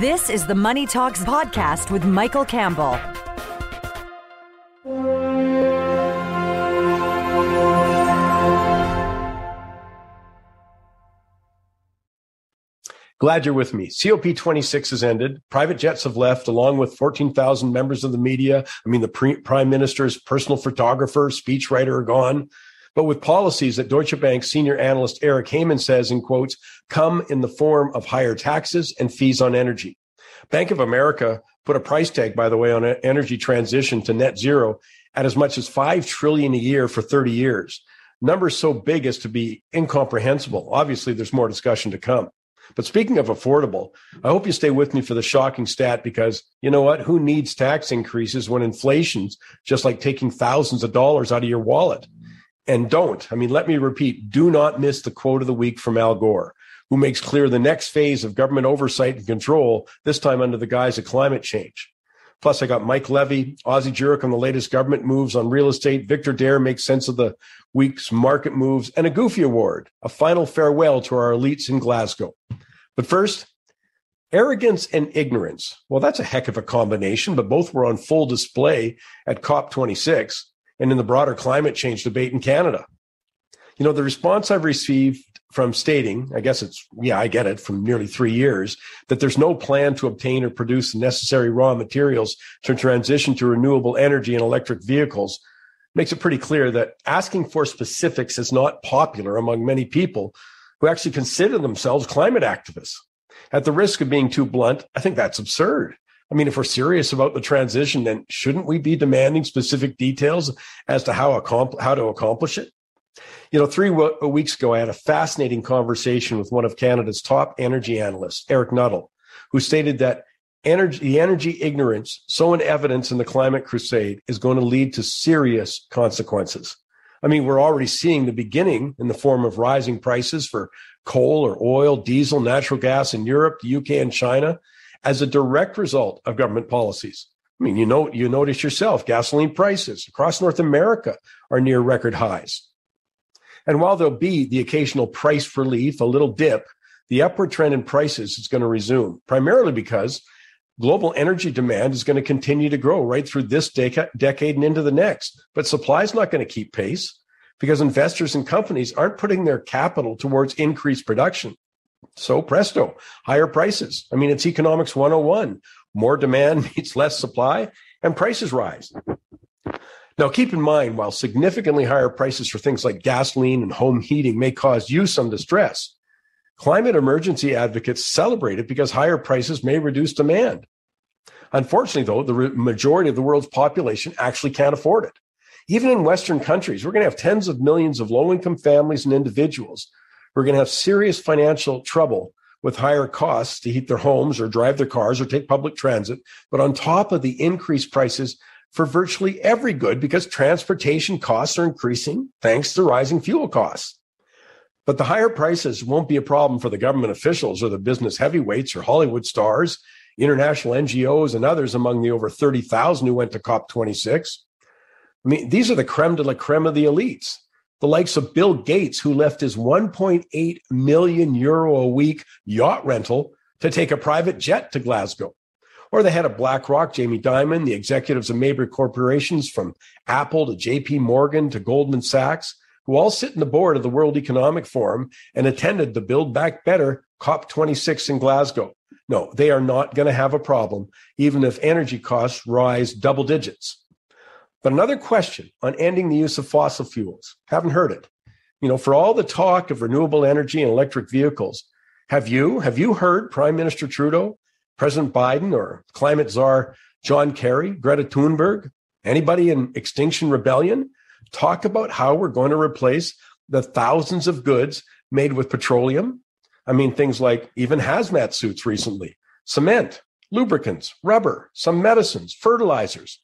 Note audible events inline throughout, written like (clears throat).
This is the Money Talks podcast with Michael Campbell. Glad you're with me. COP26 has ended. Private jets have left, along with 14,000 members of the media. I mean, the pre- prime minister's personal photographer, speechwriter are gone. But with policies that Deutsche Bank senior analyst Eric Heymann says, in quotes, come in the form of higher taxes and fees on energy. Bank of America put a price tag, by the way, on energy transition to net zero at as much as 5 trillion a year for 30 years. Numbers so big as to be incomprehensible. Obviously, there's more discussion to come. But speaking of affordable, I hope you stay with me for the shocking stat because you know what? Who needs tax increases when inflation's just like taking thousands of dollars out of your wallet? And don't, I mean, let me repeat, do not miss the quote of the week from Al Gore, who makes clear the next phase of government oversight and control, this time under the guise of climate change. Plus, I got Mike Levy, Ozzie Jurock on the latest government moves on real estate. Victor Adair makes sense of the week's market moves and a Goofy Award, a final farewell to our elites in Glasgow. But first, arrogance and ignorance. Well, that's a heck of a combination, but both were on full display at COP26 and in the broader climate change debate in Canada. You know, the response I've received from stating, I guess it's, yeah, I get it from nearly three years, that there's no plan to obtain or produce the necessary raw materials to transition to renewable energy and electric vehicles makes it pretty clear that asking for specifics is not popular among many people who actually consider themselves climate activists. At the risk of being too blunt, I think that's absurd. I mean, if we're serious about the transition, then shouldn't we be demanding specific details as to how, accompl- how to accomplish it? You know, three w- weeks ago, I had a fascinating conversation with one of Canada's top energy analysts, Eric Nuttall, who stated that energy, the energy ignorance so in evidence in the climate crusade is going to lead to serious consequences. I mean, we're already seeing the beginning in the form of rising prices for coal or oil, diesel, natural gas in Europe, the UK, and China as a direct result of government policies. I mean, you know, you notice yourself, gasoline prices across North America are near record highs. And while there'll be the occasional price relief, a little dip, the upward trend in prices is going to resume, primarily because global energy demand is going to continue to grow right through this deca- decade and into the next. But supply is not going to keep pace because investors and companies aren't putting their capital towards increased production. So presto, higher prices. I mean, it's economics 101. More demand (laughs) means less supply and prices rise. Now, keep in mind, while significantly higher prices for things like gasoline and home heating may cause you some distress, climate emergency advocates celebrate it because higher prices may reduce demand. Unfortunately, though, the majority of the world's population actually can't afford it. Even in Western countries, we're going to have tens of millions of low income families and individuals who are going to have serious financial trouble with higher costs to heat their homes or drive their cars or take public transit. But on top of the increased prices for virtually every good, because transportation costs are increasing thanks to rising fuel costs. But the higher prices won't be a problem for the government officials or the business heavyweights or Hollywood stars international NGOs and others among the over 30,000 who went to COP26. I mean, these are the creme de la creme of the elites. The likes of Bill Gates, who left his 1.8 million euro a week yacht rental to take a private jet to Glasgow. Or the head of BlackRock, Jamie Dimon, the executives of major corporations from Apple to JP Morgan to Goldman Sachs, who all sit in the board of the World Economic Forum and attended the Build Back Better COP26 in Glasgow. No, they are not going to have a problem, even if energy costs rise double digits. But another question on ending the use of fossil fuels. Haven't heard it. You know, for all the talk of renewable energy and electric vehicles, have you have you heard Prime Minister Trudeau, President Biden, or climate czar John Kerry, Greta Thunberg, anybody in Extinction Rebellion talk about how we're going to replace the thousands of goods made with petroleum, I mean, things like even hazmat suits recently, cement, lubricants, rubber, some medicines, fertilizers.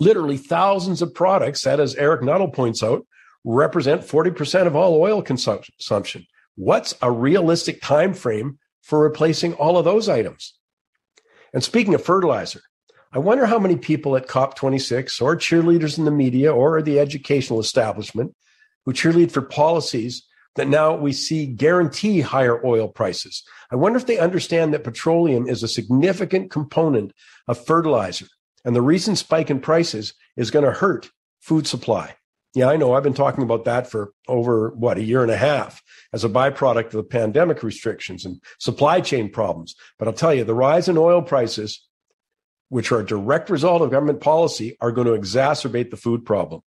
Literally thousands of products that, as Eric Nuttall points out, represent 40% of all oil consumption. What's a realistic time frame for replacing all of those items? And speaking of fertilizer, I wonder how many people at COP26 or cheerleaders in the media or the educational establishment who cheerlead for policies that now we see guarantee higher oil prices. I wonder if they understand that petroleum is a significant component of fertilizer. And the recent spike in prices is going to hurt food supply. Yeah, I know. I've been talking about that for over what a year and a half as a byproduct of the pandemic restrictions and supply chain problems. But I'll tell you, the rise in oil prices, which are a direct result of government policy, are going to exacerbate the food problem.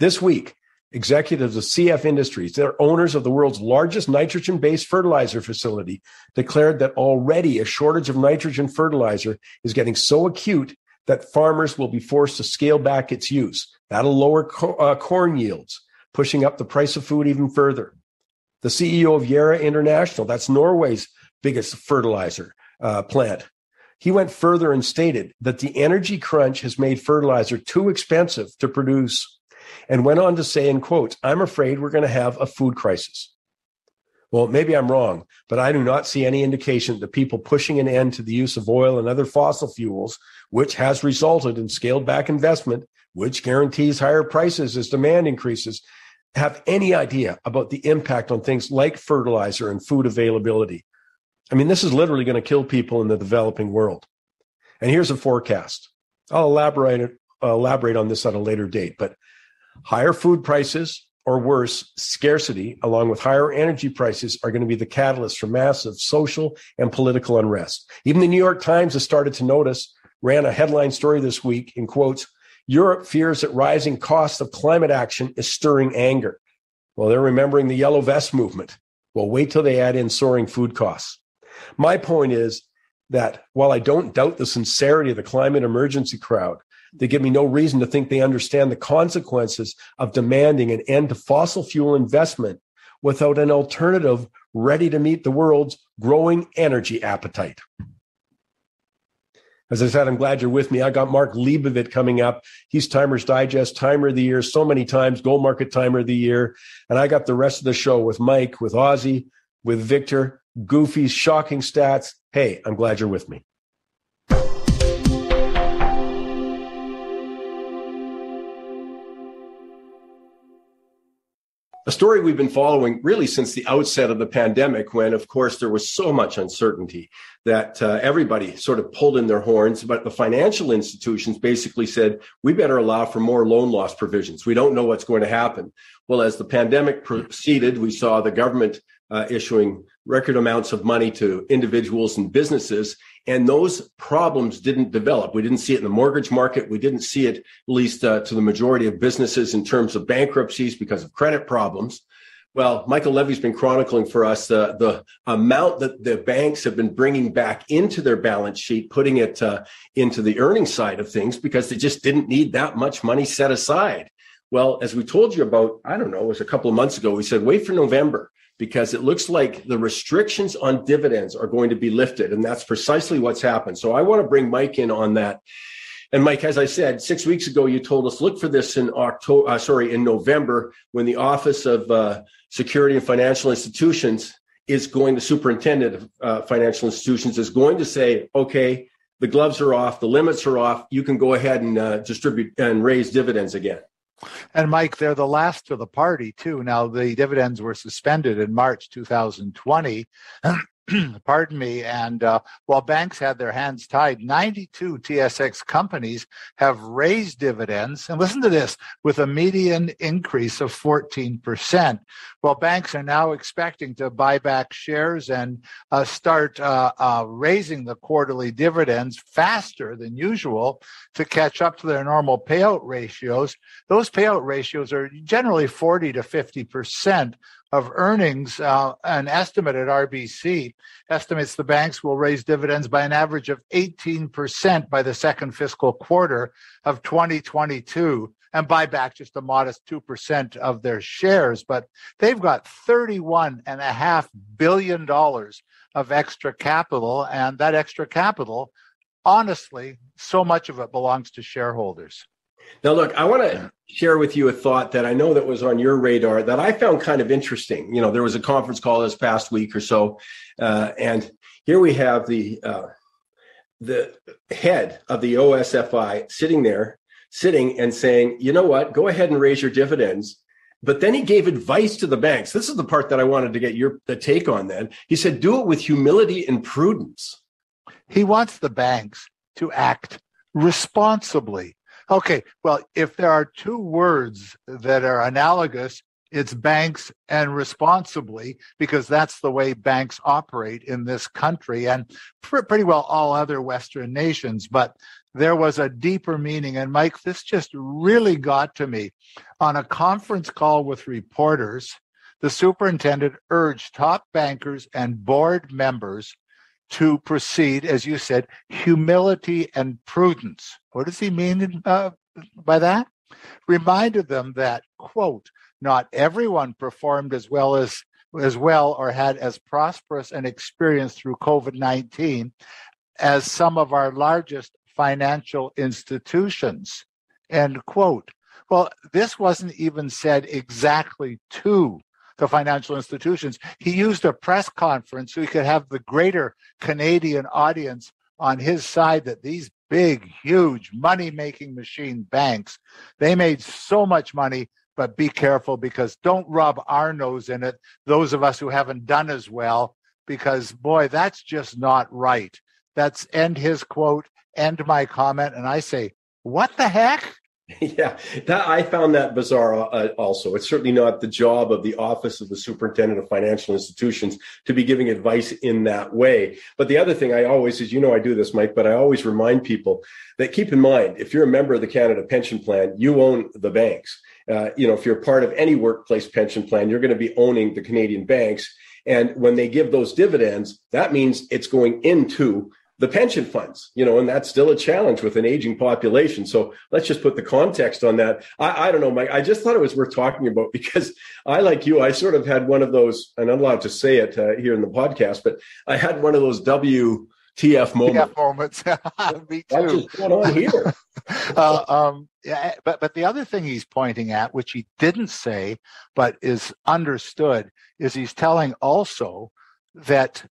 This week, executives of CF Industries, they're owners of the world's largest nitrogen based fertilizer facility, declared that already a shortage of nitrogen fertilizer is getting so acute that farmers will be forced to scale back its use. That'll lower co- uh, corn yields, pushing up the price of food even further. The CEO of Yara International, that's Norway's biggest fertilizer uh, plant, he went further and stated that the energy crunch has made fertilizer too expensive to produce and went on to say in quotes, I'm afraid we're going to have a food crisis. Well, maybe I'm wrong, but I do not see any indication that people pushing an end to the use of oil and other fossil fuels, which has resulted in scaled back investment, which guarantees higher prices as demand increases, have any idea about the impact on things like fertilizer and food availability. I mean, this is literally going to kill people in the developing world. And here's a forecast. I'll elaborate, elaborate on this at a later date, but higher food prices, or worse, scarcity, along with higher energy prices, are going to be the catalyst for massive social and political unrest. Even the New York Times has started to notice, ran a headline story this week in quotes, Europe fears that rising cost of climate action is stirring anger. Well, they're remembering the yellow vest movement. Well, wait till they add in soaring food costs. My point is that while I don't doubt the sincerity of the climate emergency crowd, they give me no reason to think they understand the consequences of demanding an end to fossil fuel investment without an alternative ready to meet the world's growing energy appetite. As I said, I'm glad you're with me. I got Mark Leibovit coming up. He's Timers Digest Timer of the Year so many times, Gold Market Timer of the Year. And I got the rest of the show with Mike, with Ozzy, with Victor, Goofy's shocking stats. Hey, I'm glad you're with me. A story we've been following really since the outset of the pandemic, when, of course, there was so much uncertainty that uh, everybody sort of pulled in their horns. But the financial institutions basically said, we better allow for more loan loss provisions. We don't know what's going to happen. Well, as the pandemic proceeded, we saw the government uh, issuing record amounts of money to individuals and businesses. And those problems didn't develop. We didn't see it in the mortgage market. We didn't see it, at least uh, to the majority of businesses, in terms of bankruptcies because of credit problems. Well, Michael Levy's been chronicling for us uh, the amount that the banks have been bringing back into their balance sheet, putting it uh, into the earnings side of things because they just didn't need that much money set aside. Well, as we told you about, I don't know, it was a couple of months ago, we said, wait for November because it looks like the restrictions on dividends are going to be lifted. And that's precisely what's happened. So I want to bring Mike in on that. And Mike, as I said, six weeks ago, you told us look for this in October, uh, sorry, in November, when the Office of uh, Security and Financial Institutions is going, the superintendent of uh, financial institutions is going to say, okay, the gloves are off, the limits are off. You can go ahead and uh, distribute and raise dividends again. And Mike, they're the last of the party too. Now the dividends were suspended in March 2020. (clears throat) (clears throat) pardon me. And uh, while banks had their hands tied, 92 TSX companies have raised dividends. And listen to this with a median increase of 14%. While banks are now expecting to buy back shares and uh, start uh, uh raising the quarterly dividends faster than usual to catch up to their normal payout ratios, those payout ratios are generally 40 to 50% of earnings, uh, an estimate at RBC estimates the banks will raise dividends by an average of 18% by the second fiscal quarter of 2022 and buy back just a modest 2% of their shares. But they've got $31.5 billion of extra capital, and that extra capital, honestly, so much of it belongs to shareholders. Now, look, I want to share with you a thought that I know that was on your radar that I found kind of interesting. You know, there was a conference call this past week or so, uh, and here we have the uh, the head of the OSFI sitting there, sitting and saying, "You know what? Go ahead and raise your dividends." But then he gave advice to the banks. This is the part that I wanted to get your the take on then. He said, do it with humility and prudence. He wants the banks to act responsibly. Okay, well, if there are two words that are analogous, it's banks and responsibly, because that's the way banks operate in this country and pretty well all other Western nations. But there was a deeper meaning. And Mike, this just really got to me. On a conference call with reporters, the superintendent urged top bankers and board members to proceed, as you said, humility and prudence. What does he mean uh, by that? Reminded them that, quote, not everyone performed as well as as well or had as prosperous an experience through COVID-19 as some of our largest financial institutions. End quote. Well, this wasn't even said exactly to the financial institutions. He used a press conference so he could have the greater Canadian audience on his side that these big, huge money making machine banks, they made so much money, but be careful because don't rub our nose in it, those of us who haven't done as well, because boy, that's just not right. That's end his quote, end my comment. And I say, what the heck? (laughs) Yeah, that I found that bizarre. Uh, also, it's certainly not the job of the office of the superintendent of financial institutions to be giving advice in that way. But the other thing I always, as you know, I do this, Mike, but I always remind people that keep in mind if you're a member of the Canada Pension Plan, you own the banks. Uh, you know, if you're part of any workplace pension plan, you're going to be owning the Canadian banks. And when they give those dividends, that means it's going into the pension funds, you know, and that's still a challenge with an aging population. So let's just put the context on that. I, I, don't know, Mike. I just thought it was worth talking about because I, like you, I sort of had one of those, and I'm allowed to say it uh, here in the podcast, but I had one of those WTF moments. Moments. (laughs) Me too. What's going on here? (laughs) uh, um, yeah, but but the other thing he's pointing at, which he didn't say, but is understood, is he's telling also that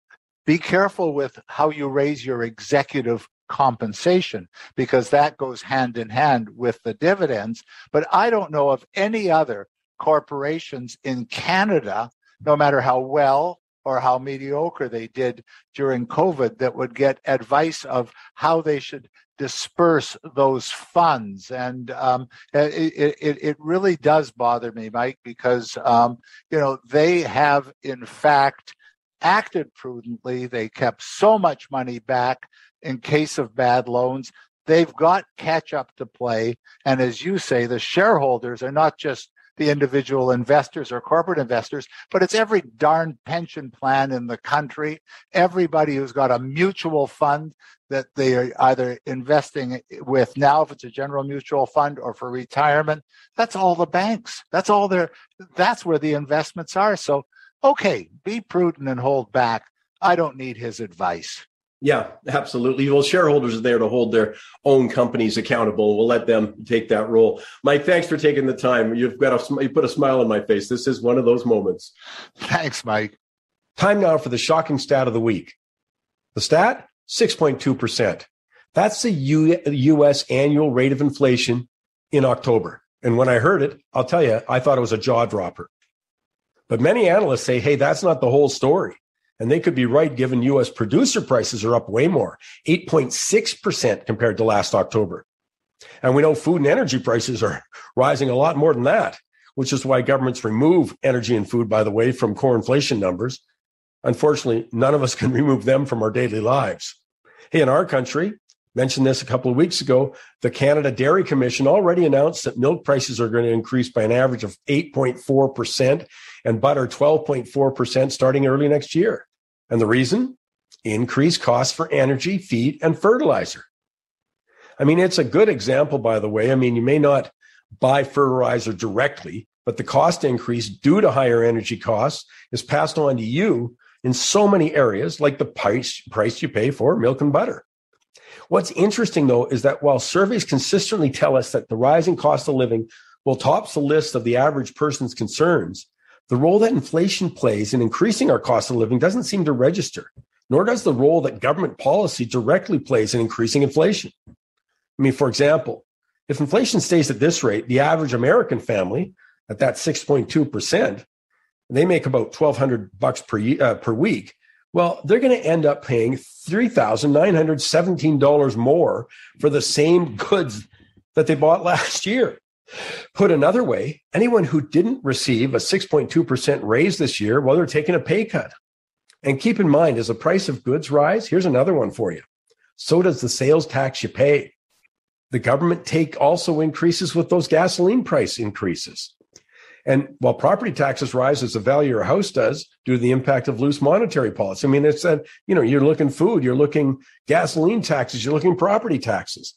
be careful with how you raise your executive compensation because that goes hand in hand with the dividends. But I don't know of any other corporations in Canada, no matter how well or how mediocre they did during COVID, that would get advice of how they should disperse those funds. And um, it, it, it, really does bother me, Mike, because, um, you know, they have in fact acted prudently. They kept so much money back in case of bad loans. They've got catch up to play. And as you say, the shareholders are not just the individual investors or corporate investors, but it's every darn pension plan in the country, everybody who's got a mutual fund that they are either investing with now, if it's a general mutual fund or for retirement. That's all the banks. That's all their, that's where the investments are. So okay, be prudent and hold back. I don't need his advice. Yeah, absolutely. Well, shareholders are there to hold their own companies accountable. We'll let them take that role. Mike, thanks for taking the time. You've got a, you put a smile on my face. This is one of those moments. Thanks, Mike. Time now for the shocking stat of the week. The stat: six point two percent. That's the U- U.S. annual rate of inflation in October. And when I heard it, I'll tell you, I thought it was a jaw dropper. But many analysts say, hey, that's not the whole story. And they could be right given US producer prices are up way more, 8.6% compared to last October. And we know food and energy prices are (laughs) rising a lot more than that, which is why governments remove energy and food, by the way, from core inflation numbers. Unfortunately, none of us (laughs) can remove them from our daily lives. Hey, in our country, mentioned this a couple of weeks ago. The Canada Dairy Commission already announced that milk prices are going to increase by an average of 8.4% and butter 12.4% starting early next year. And the reason? Increased costs for energy, feed, and fertilizer. I mean, it's a good example, by the way. I mean, you may not buy fertilizer directly, but the cost increase due to higher energy costs is passed on to you in so many areas, like the price, price you pay for milk and butter. What's interesting, though, is that while surveys consistently tell us that the rising cost of living will tops the list of the average person's concerns, the role that inflation plays in increasing our cost of living doesn't seem to register, nor does the role that government policy directly plays in increasing inflation. I mean, for example, if inflation stays at this rate, the average American family at that 6.2%, they make about 1200 bucks per uh, per week. Well, they're going to end up paying $3,917 more for the same goods that they bought (laughs) last year. Put another way, anyone who didn't receive a 6.2% raise this year, well, they're taking a pay cut. And keep in mind, as the price of goods rise, here's another one for you. So does the sales tax you pay. The government take also increases with those gasoline price increases. And while property taxes rise as the value of your house does due to the impact of loose monetary policy, I mean, it's that, you know, you're looking food, you're looking gasoline taxes, you're looking property taxes.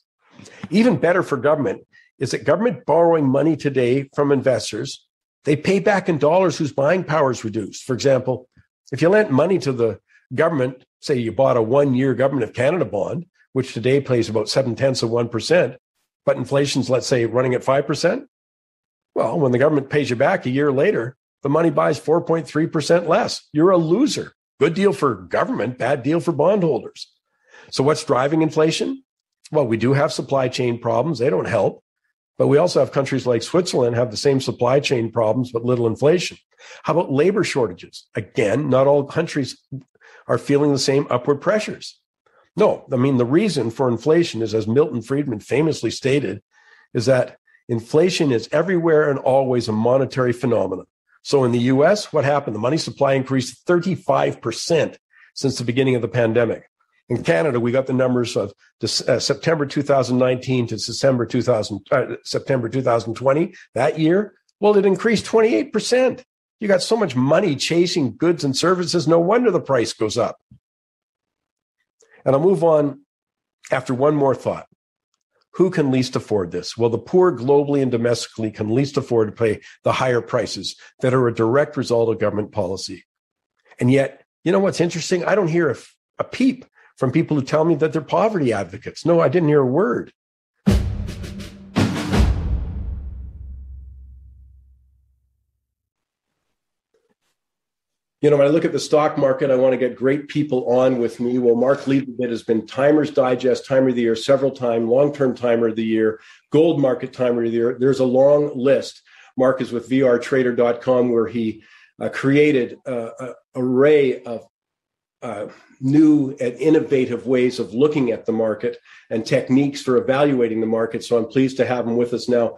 Even better for government is that government borrowing money today from investors, they pay back in dollars whose buying power is reduced. For example, if you lent money to the government, say you bought a one year government of Canada bond, which today pays about seven tenths of 1%, but inflation's, let's say, running at 5%, well, when the government pays you back a year later, the money buys 4.3% less. You're a loser. Good deal for government, bad deal for bondholders. So, what's driving inflation? Well, we do have supply chain problems. They don't help. But we also have countries like Switzerland have the same supply chain problems, but little inflation. How about labor shortages? Again, not all countries are feeling the same upward pressures. No, I mean, the reason for inflation is, as Milton Friedman famously stated, is that Inflation is everywhere and always a monetary phenomenon. So in the US, what happened? The money supply increased 35% since the beginning of the pandemic. In Canada, we got the numbers of uh, September 2019 to December 2000, uh, September 2020. That year, well, it increased 28%. You got so much money chasing goods and services. No wonder the price goes up. And I'll move on after one more thought. Who can least afford this? Well, the poor globally and domestically can least afford to pay the higher prices that are a direct result of government policy. And yet, you know what's interesting? I don't hear a, a peep from people who tell me that they're poverty advocates. No, I didn't hear a word. you know, when I look at the stock market, I want to get great people on with me. Well, Mark Leibovit has been Timers Digest Timer of the Year several times, long term Timer of the Year, Gold Market Timer of the Year. There's a long list. Mark is with vrtrader.com, where he uh, created uh, an array of uh, new and innovative ways of looking at the market and techniques for evaluating the market. So I'm pleased to have him with us now.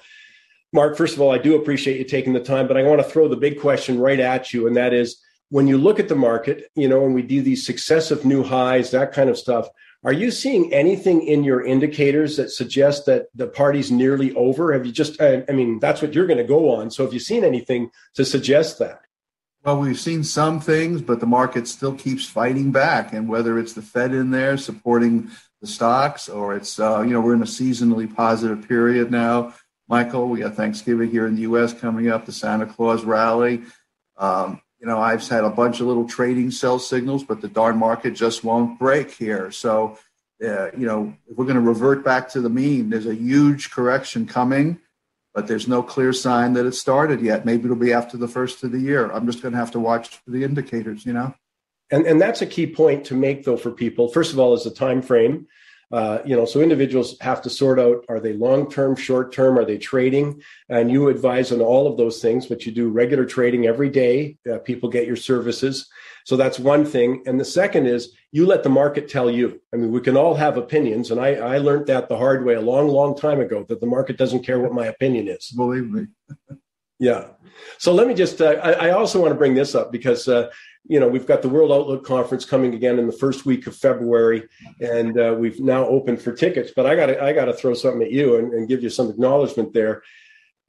Mark, first of all, I do appreciate you taking the time, but I want to throw the big question right at you, and that is when you look at the market, you know, and we do these successive new highs, that kind of stuff, are you seeing anything in your indicators that suggest that the party's nearly over? Have you just, I, mean, that's what you're going to go on. So have you seen anything to suggest that? Well, we've seen some things, but the market still keeps fighting back. And whether it's the Fed in there supporting the stocks or it's, uh, you know, we're in a seasonally positive period now. Michael, we got Thanksgiving here in the U.S. coming up, the Santa Claus rally. Um, you know, I've had a bunch of little trading sell signals, but the darn market just won't break here. So, uh, you know, if we're going to revert back to the mean, there's a huge correction coming, but there's no clear sign that it started yet. Maybe it'll be after the first of the year. I'm just going to have to watch the indicators, you know. And and that's a key point to make though for people. First of all, is the time frame. Uh, you know, so individuals have to sort out: are they long term, short term? Are they trading? And you advise on all of those things, but you do regular trading every day. Uh, people get your services, so that's one thing. And the second is you let the market tell you. I mean, we can all have opinions, and I, I learned that the hard way a long, long time ago that the market doesn't care what my opinion is. Believe me. yeah. So let me just. Uh, I, I, also want to bring this up because uh, you know, we've got the World Outlook Conference coming again in the first week of February, and uh, we've now opened for tickets. But I got to I got to throw something at you and, and, give you some acknowledgement there.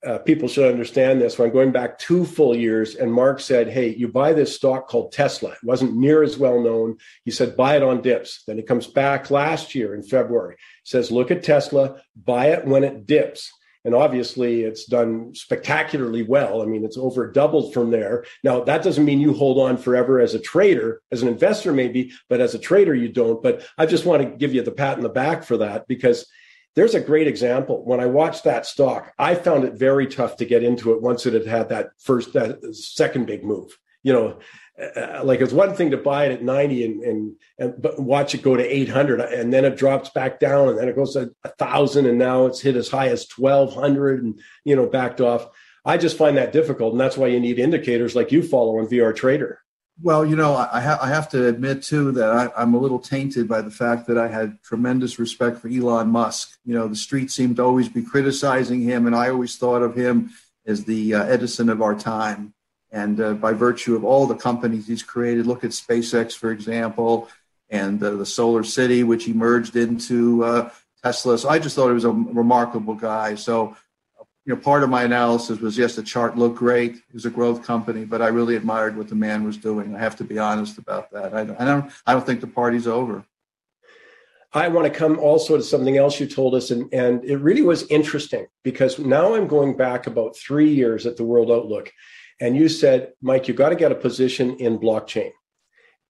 Uh, people should understand this. When I'm going back two full years, and Mark said, "Hey, you buy this stock called Tesla. It wasn't near as well known." He said, "Buy it on dips." Then he comes back last year in February, says, "Look at Tesla. Buy it when it dips." And obviously, it's done spectacularly well. I mean, it's over doubled from there. Now, that doesn't mean you hold on forever as a trader, as an investor, maybe, but as a trader, you don't. But I just want to give you the pat in the back for that because there's a great example. When I watched that stock, I found it very tough to get into it once it had had that first, that second big move. You know, uh, like it's one thing to buy it at 90 and, and, and but watch it go to 800 and then it drops back down and then it goes to a thousand and now it's hit as high as 1200 and you know backed off I just find that difficult, and that's why you need indicators like you follow on VR Trader. Well, you know, I, ha- I have to admit too that I, am a little tainted by the fact that I had tremendous respect for Elon Musk. You know, the street seemed to always be criticizing him, and I always thought of him as the uh, Edison of our time. And uh, by virtue of all the companies he's created, look at SpaceX, for example, and uh, the Solar City, which he merged into uh, Tesla. So I just thought he was a remarkable guy. So you know, part of my analysis was yes, the chart looked great. It was a growth company, but I really admired what the man was doing. I have to be honest about that. I, I don't, I don't think the party's over. I want to come also to something else you told us, and, and it really was interesting because now I'm going back about three years at the World Outlook, and you said, Mike, you got to get a position in blockchain.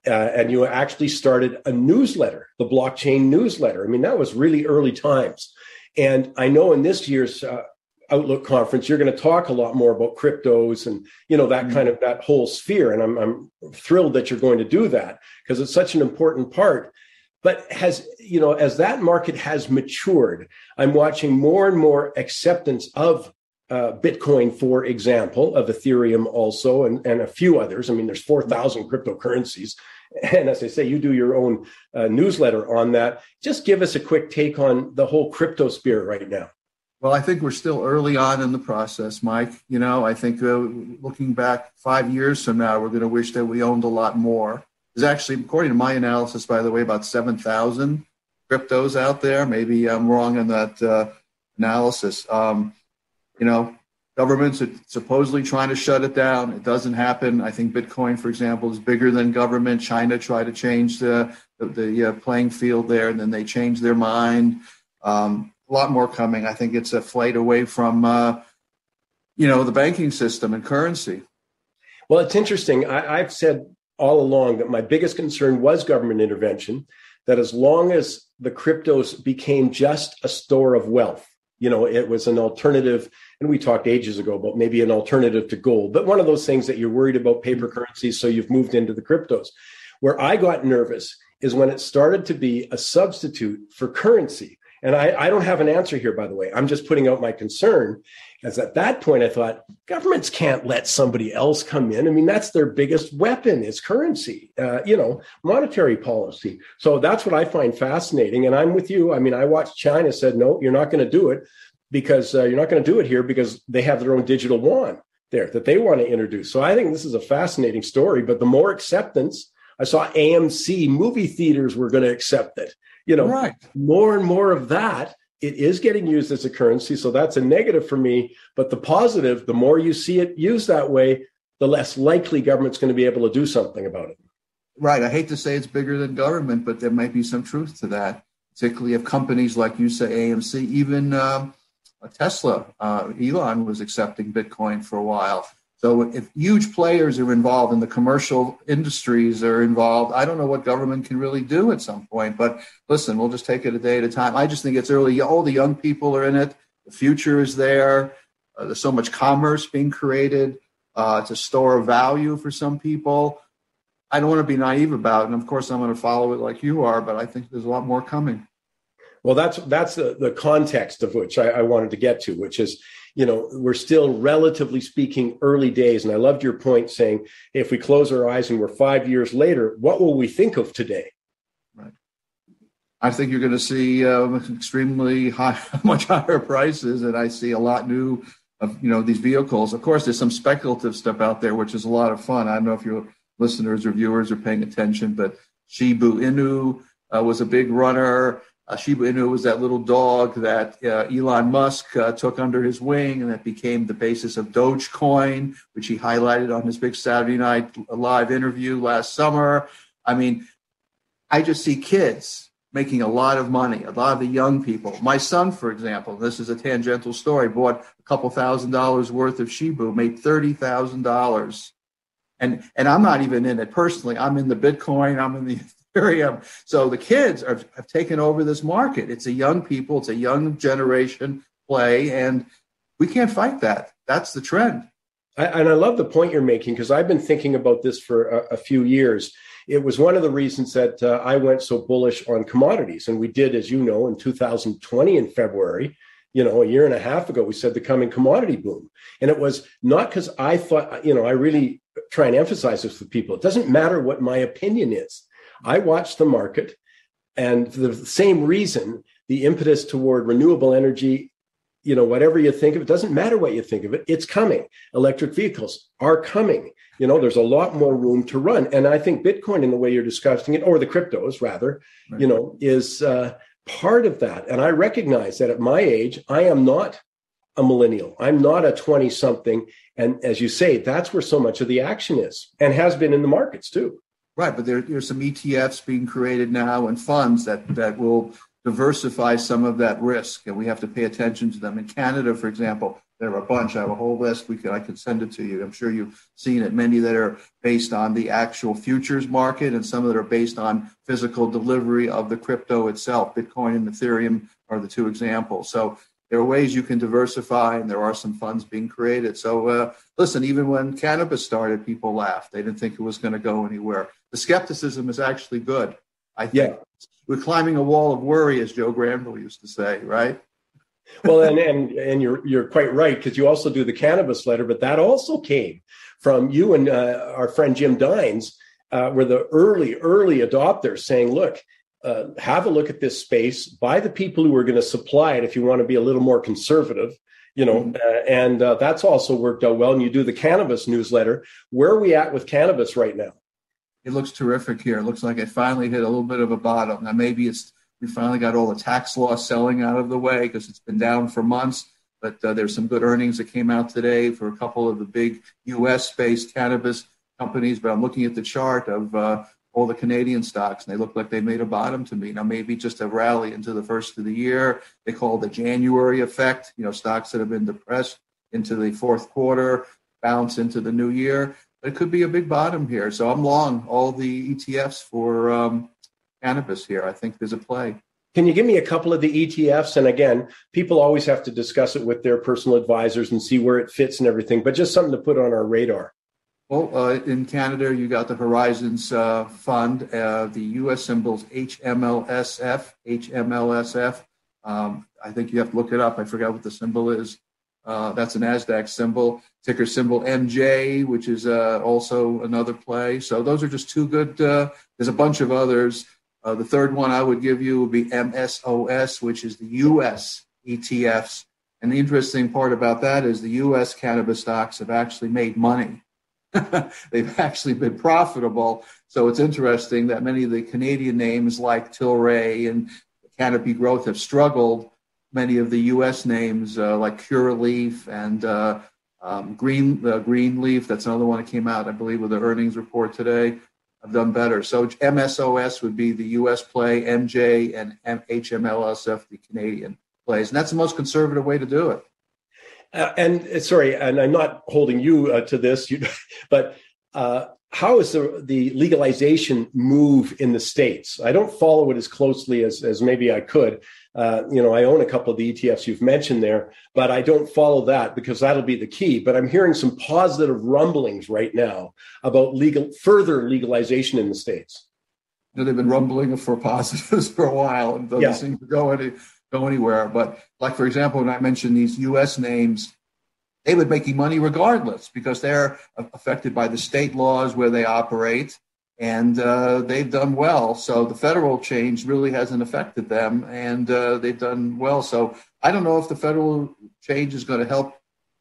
Uh, and you actually started a newsletter, the blockchain newsletter. I mean, that was really early times. And I know in this year's uh, Outlook conference, you're going to talk a lot more about cryptos and you know that mm-hmm. kind of that whole sphere. And I'm, I'm thrilled that you're going to do that because it's such an important part. But has you know as that market has matured, I'm watching more and more acceptance of uh, Bitcoin, for example, of Ethereum also, and, and a few others. I mean, there's 4,000 cryptocurrencies. And as I say, you do your own uh, newsletter on that. Just give us a quick take on the whole crypto sphere right now. Well, I think we're still early on in the process, Mike. You know, I think uh, looking back five years from now, we're going to wish that we owned a lot more. There's actually, according to my analysis, by the way, about 7,000 cryptos out there. Maybe I'm wrong in that uh, analysis. Um, you know, governments are supposedly trying to shut it down. It doesn't happen. I think Bitcoin, for example, is bigger than government. China tried to change the, the, the uh, playing field there, and then they changed their mind. Um, a lot more coming. I think it's a flight away from, uh, you know, the banking system and currency. Well, it's interesting. I, I've said all along that my biggest concern was government intervention. That as long as the cryptos became just a store of wealth, you know, it was an alternative. And we talked ages ago about maybe an alternative to gold, but one of those things that you're worried about paper currencies, so you've moved into the cryptos. Where I got nervous is when it started to be a substitute for currency. And I, I, don't have an answer here, by the way. I'm just putting out my concern. As at that point, I thought governments can't let somebody else come in. I mean, that's their biggest weapon is currency, uh, you know, monetary policy. So that's what I find fascinating. And I'm with you. I mean, I watched China said, no, you're not going to do it because uh, you're not going to do it here because they have their own digital yuan there that they want to introduce. So I think this is a fascinating story. But the more acceptance, I saw AMC movie theaters were going to accept it you know, right. more and more of that. It is getting used as a currency. So that's a negative for me. But the positive, the more you see it used that way, the less likely government's going to be able to do something about it. Right. I hate to say it's bigger than government, but there might be some truth to that, particularly if companies like you say AMC, even uh, Tesla, uh, Elon was accepting Bitcoin for a while. So if huge players are involved and the commercial industries are involved, I don't know what government can really do at some point. But listen, we'll just take it a day at a time. I just think it's early. All the young people are in it. The future is there. Uh, there's so much commerce being created. Uh, it's a store of value for some people. I don't want to be naive about it. And of course, I'm going to follow it like you are, but I think there's a lot more coming. Well, that's that's the, the context of which I, I wanted to get to, which is you know, we're still relatively speaking early days. And I loved your point saying, if we close our eyes and we're five years later, what will we think of today? Right. I think you're going to see uh, extremely high, (laughs) much higher prices, and I see a lot new of you know these vehicles. Of course, there's some speculative stuff out there, which is a lot of fun. I don't know if your listeners or viewers are paying attention, but Shiba Inu uh, was a big runner. Uh, Shiba Inu was that little dog that uh, Elon Musk uh, took under his wing, and that became the basis of Dogecoin, which he highlighted on his big Saturday Night Live interview last summer. I mean, I just see kids making a lot of money, a lot of the young people. My son, for example, this is a tangential story, bought a couple thousand dollars worth of Shiba, made thirty thousand dollars. And, and I'm not even in it personally. I'm in the Bitcoin. I'm in the Ethereum. So the kids are, have taken over this market. It's a young people, it's a young generation play, and we can't fight that. That's the trend. I, and I love the point you're making because I've been thinking about this for a, a, few years. It was one of the reasons that uh, I went so bullish on commodities. And we did, as you know, in 2020 in February, you know, a year and a half ago, we said the coming commodity boom. And it was not because I thought, you know, I really try and emphasize this with people. It doesn't matter what my opinion is. I watch the market, and for the same reason, the impetus toward renewable energy, you know, whatever you think of it, doesn't matter what you think of it, it's coming. Electric vehicles are coming. You know, there's a lot more room to run. And I think Bitcoin, in the way you're discussing it, or the cryptos rather, right. you know, is uh, part of that. And I recognize that at my age, I am not a millennial. I'm not a 20 something. And as you say, that's where so much of the action is and has been in the markets too. Right. But there, there's some ETFs being created now and funds that, that will diversify some of that risk. And we have to pay attention to them. In Canada, for example, there are a bunch. I have a whole list. We could, I could send it to you. I'm sure you've seen it. Many that are based on the actual futures market and some that are based on physical delivery of the crypto itself. Bitcoin and Ethereum are the two examples. So there are ways you can diversify, and there are some funds being created. So, uh, listen, even when cannabis started, people laughed. They didn't think it was going to go anywhere. The skepticism is actually good. I think yeah. we're climbing a wall of worry, as Joe Granville used to say, right? well, and and and you're you're quite right because you also do the cannabis letter, but that also came from you and uh, our friend Jim Dines, uh, were the early early adopters, saying, "Look, uh, have a look at this space by the people who are going to supply it if you want to be a little more conservative you know mm-hmm. uh, and uh, that's also worked out well and you do the cannabis newsletter. Where are we at with cannabis right now? It looks terrific here. It looks like it finally hit a little bit of a bottom. Now maybe it's we finally got all the tax law selling out of the way because it's been down for months but uh, there's some good earnings that came out today for a couple of the big us based cannabis companies but i'm looking at the chart of uh, all the Canadian stocks, and they look like they made a bottom to me. Now, maybe just a rally into the first of the year. They call it the January effect. You know, stocks that have been depressed into the fourth quarter bounce into the new year. But it could be a big bottom here. So I'm long all the ETFs for um, cannabis here. I think there's a play. Can you give me a couple of the ETFs? And again, people always have to discuss it with their personal advisors and see where it fits and everything, but just something to put on our radar. Well, uh, in Canada, you got the Horizons uh, Fund. Uh, the U.S. symbols HMLSF. HMLSF. Um, I think you have to look it up. I forgot what the symbol is. Uh, that's a Nasdaq symbol. Ticker symbol MJ, which is uh, also another play. So those are just two good. Uh, there's a bunch of others. the third one I would give you would be MSOS, which is the U.S. ETFs. And the interesting part about that is the U.S. cannabis stocks have actually made money (laughs) they've actually been profitable. So it's interesting that many of the Canadian names like Tilray and Canopy Growth have struggled. Many of the U.S. names uh, like Curaleaf and uh, um, Green uh, Greenleaf, that's another one that came out, I believe, with the earnings report today, have done better. So MSOS would be the U.S. play, MJ and HMLSF the Canadian plays, and that's the most conservative way to do it. Uh, and uh, sorry, and I'm not holding you uh, to this, you, (laughs) but uh, how is the, the legalization move in the states? I don't follow it as closely as, as maybe I could. Uh, you know, I own a couple of the ETFs you've mentioned there, but I don't follow that because that'll be the key. But I'm hearing some positive rumblings right now about legal further legalization in the states. You know, they've been rumbling for positives (laughs) for a while and doesn't yeah. seem to go any go anywhere. But like for example, when I mentioned these U.S. names, they would making money regardless because they're affected by the state laws where they operate, and uh, they've done well. So the federal change really hasn't affected them, and uh, they've done well. So I don't know if the federal change is going to help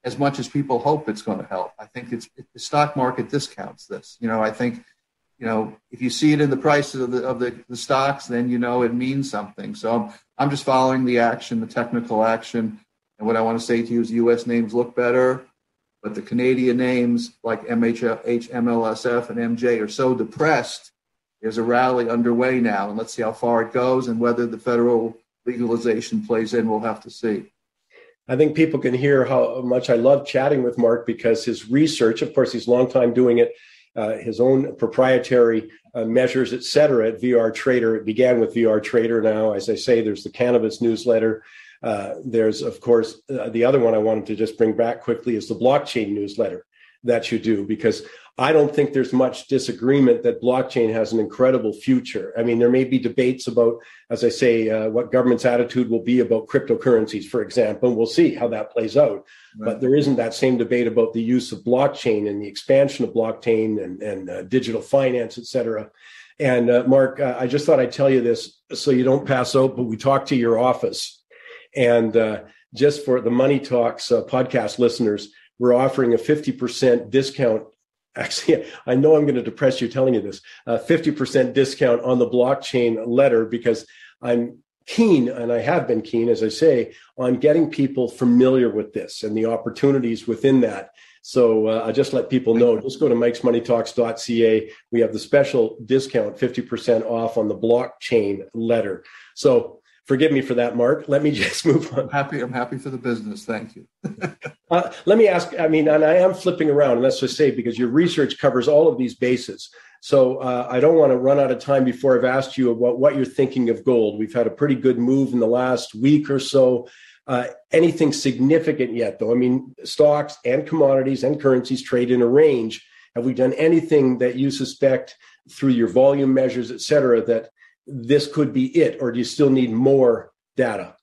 as much as people hope it's going to help. I think it's it, the stock market discounts this. You know, I think you know, if you see it in the prices of the of the, the stocks, then you know it means something. So I'm, just following the action, the technical action. And what I want to say to you is U.S. names look better, but the Canadian names like MHF, HMLSF, and MJ are so depressed. There's a rally underway now, and let's see how far it goes and whether the federal legalization plays in. We'll have to see. I think people can hear how much I love chatting with Mark because his research, of course, he's long time doing it uh, his own proprietary uh, measures, et cetera, at VR Trader. It began with VR Trader. Now, as I say, there's the cannabis newsletter. Uh, there's, of course, uh, the other one I wanted to just bring back quickly is the blockchain newsletter. that you do because I don't think there's much disagreement that blockchain has an incredible future. I mean, there may be debates about, as I say, uh, what government's attitude will be about cryptocurrencies, for example, and we'll see how that plays out. Right. But there isn't that same debate about the use of blockchain and the expansion of blockchain and, and uh, digital finance, et cetera. And uh, Mark, uh, I just thought I'd tell you this so you don't pass out, but we talked to your office. And uh, just for the Money Talks uh, podcast listeners, we're offering a 50% discount actually i know i'm going to depress you telling you this uh, 50% discount on the blockchain letter because i'm keen and i have been keen as i say on getting people familiar with this and the opportunities within that. So uh, i just let people know just go to Mike's Money mikesmoneytalks.ca we have the special discount 50% off on the blockchain letter. So forgive me for that, Mark. Let me (laughs) just move on. I'm happy. I'm happy for the business. Thank you. (laughs) uh, let me ask. I mean, and I am flipping around, and let's just say because your research covers all of these bases. So uh, I don't want to run out of time before I've asked you about what you're thinking of gold. We've had a pretty good move in the last week or so. Uh, anything significant yet, though? I mean, stocks and commodities and currencies trade in a range. Have we done anything that you suspect through your volume measures, et cetera, that this could be it, or do you still need more data?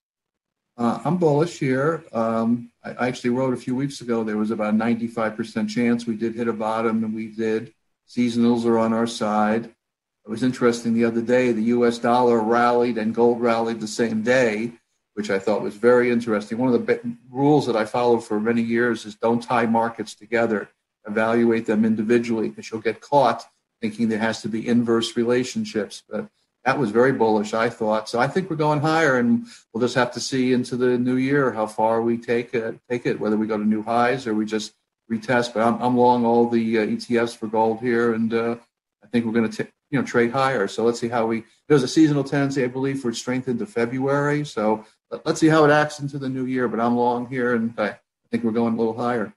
Uh, I'm bullish here. Um, I actually wrote a few weeks ago there was about a 95% chance we did hit a bottom, and we did. Seasonals are on our side. It was interesting the other day, the US dollar rallied and gold rallied the same day, which I thought was very interesting. One of the rules that I followed for many years is don't tie markets together, evaluate them individually, because you'll get caught thinking there has to be inverse relationships. But that was very bullish, I thought. So I think we're going higher, and we'll just have to see into the new year how far we take it, take it, whether we go to new highs or we just retest. But I'm, I'm long all the uh, ETFs for gold here, and uh, I think we're going to you know trade higher. So let's see how we. There's a seasonal tendency, I believe, for strength into February. So let, us see how it acts into the new year. But I'm long here, and I, think we're going a little higher.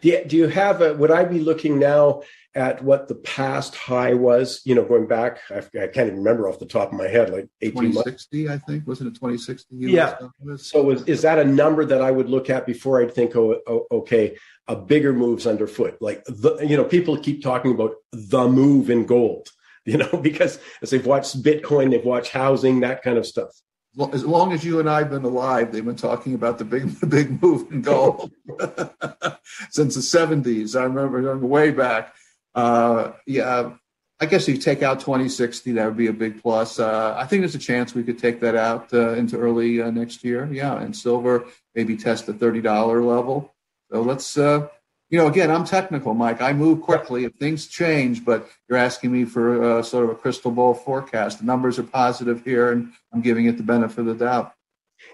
Do you, do you have a, would I be looking now at what the past high was, you know, going back, I, I can't even remember off the top of my head, like 18 2060, I think, wasn't it 2060? Yeah. So is, is that a number that I would look at before I'd think, oh, oh, okay, a bigger move's underfoot? Like, the, you know, people keep talking about the move in gold, (laughs) you know, because as they've watched Bitcoin, they've watched housing, that kind of stuff as long as you and I have been alive, they've been talking about the big, (laughs) the big move in gold (laughs) since the 70s. I remember going way back. Uh, yeah, I guess if you take out 2060, that would be a big plus. Uh, I think there's a chance we could take that out uh, into early uh, next year. Yeah, and silver maybe test the $30 level. So let's uh, you know, again, I'm technical, Mike. I move quickly if things change, but you're asking me for a, sort of a crystal ball forecast. The numbers are positive here, and I'm giving it the benefit of the doubt.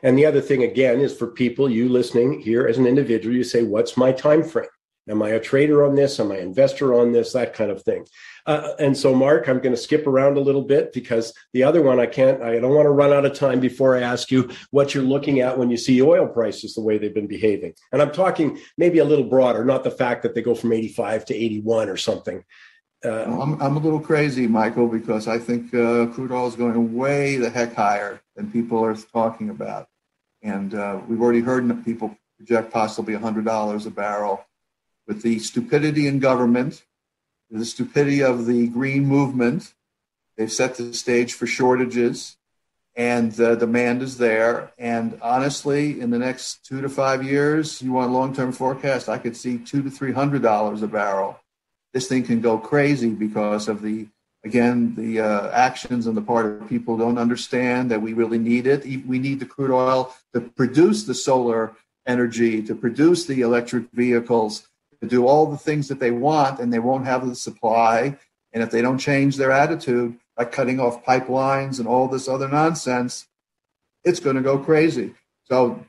And the other thing, again, is for people you listening here as an individual, you say, "What's my time frame? Am I a trader on this? Am I an investor on this? That kind of thing." Uh, and so, Mark, I'm going to skip around a little bit because the other one I can't, I don't want to run out of time before I ask you what you're looking at when you see oil prices the way they've been behaving. And I'm talking maybe a little broader, not the fact that they go from 85 to 81 or something. Uh, I'm, I'm a little crazy, Michael, because I think uh, crude oil is going way the heck higher than people are talking about. And uh, we've already heard people project possibly $100 a barrel. With the stupidity in government, the stupidity of the green movement. They've set the stage for shortages, and the demand is there. And honestly, in the next two to five years, you want long-term forecast, I could see two to three hundred dollars a barrel. This thing can go crazy because of the again the uh, actions on the part of people don't understand that we really need it. We need the crude oil to produce the solar energy, to produce the electric vehicles to do all the things that they want and they won't have the supply. And if they don't change their attitude by cutting off pipelines and all this other nonsense, it's going to go crazy. So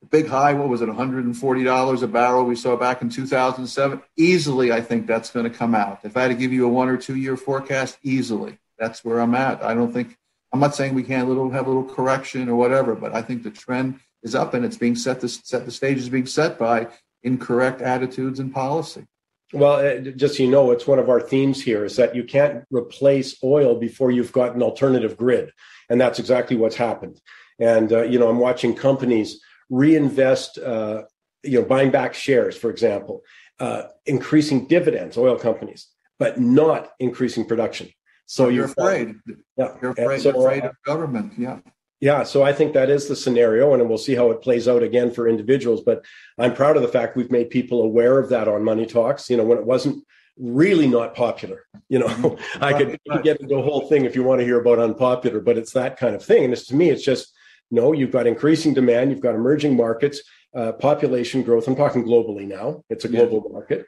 the big high, what was it, $140 a barrel we saw back in 2007? Easily, I think that's going to come out. If I had to give you a one or two year forecast, easily, that's where I'm at. I don't think, I'm not saying we can't little, have a little correction or whatever, but I think the trend is up and it's being set, the, set the stage is being set by incorrect attitudes and policy. Well, uh, just so you know, it's one of our themes here is that you can't replace oil before you've got an alternative grid. And that's exactly what's happened. And, uh, you know, I'm watching companies reinvest, uh, you know, buying back shares, for example. uh, increasing dividends, oil companies, but not increasing production. So you're afraid. Yeah, you're afraid, so, you're afraid of government. Yeah. Yeah, so I think that is the scenario, and we'll see how it plays out again for individuals. But I'm proud of the fact we've made people aware of that on Money Talks. You know, when it wasn't really not popular. You know, mm-hmm. (laughs) I could, get into a whole thing if you want to hear about unpopular, but it's that kind of thing. And it's to me, it's just no. You've got increasing demand. You've got emerging markets, uh, population growth. I'm talking globally now. It's a global yeah. market.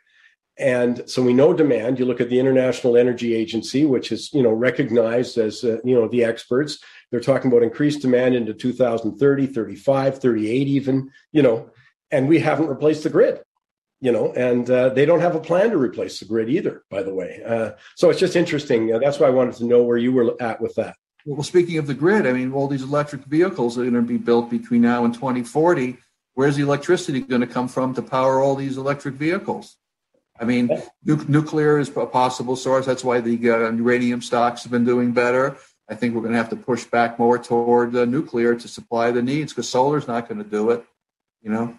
And so we know demand. You look at the International Energy Agency, which is you know recognized as uh, you know the experts. They're talking about increased demand into 2030, 35, 38 even. You know, and we haven't replaced the grid. You know, and uh, they don't have a plan to replace the grid either. By the way, uh, so it's just interesting. Uh, that's why I wanted to know where you were at with that. Well, speaking of the grid, I mean, all these electric vehicles are going to be built between now and 2040. Where's the electricity going to come from to power all these electric vehicles? I mean, nu- nuclear is a possible source. That's why the uh, uranium stocks have been doing better. I think we're going to have to push back more toward uh, nuclear to supply the needs because solar's not going to do it. You know.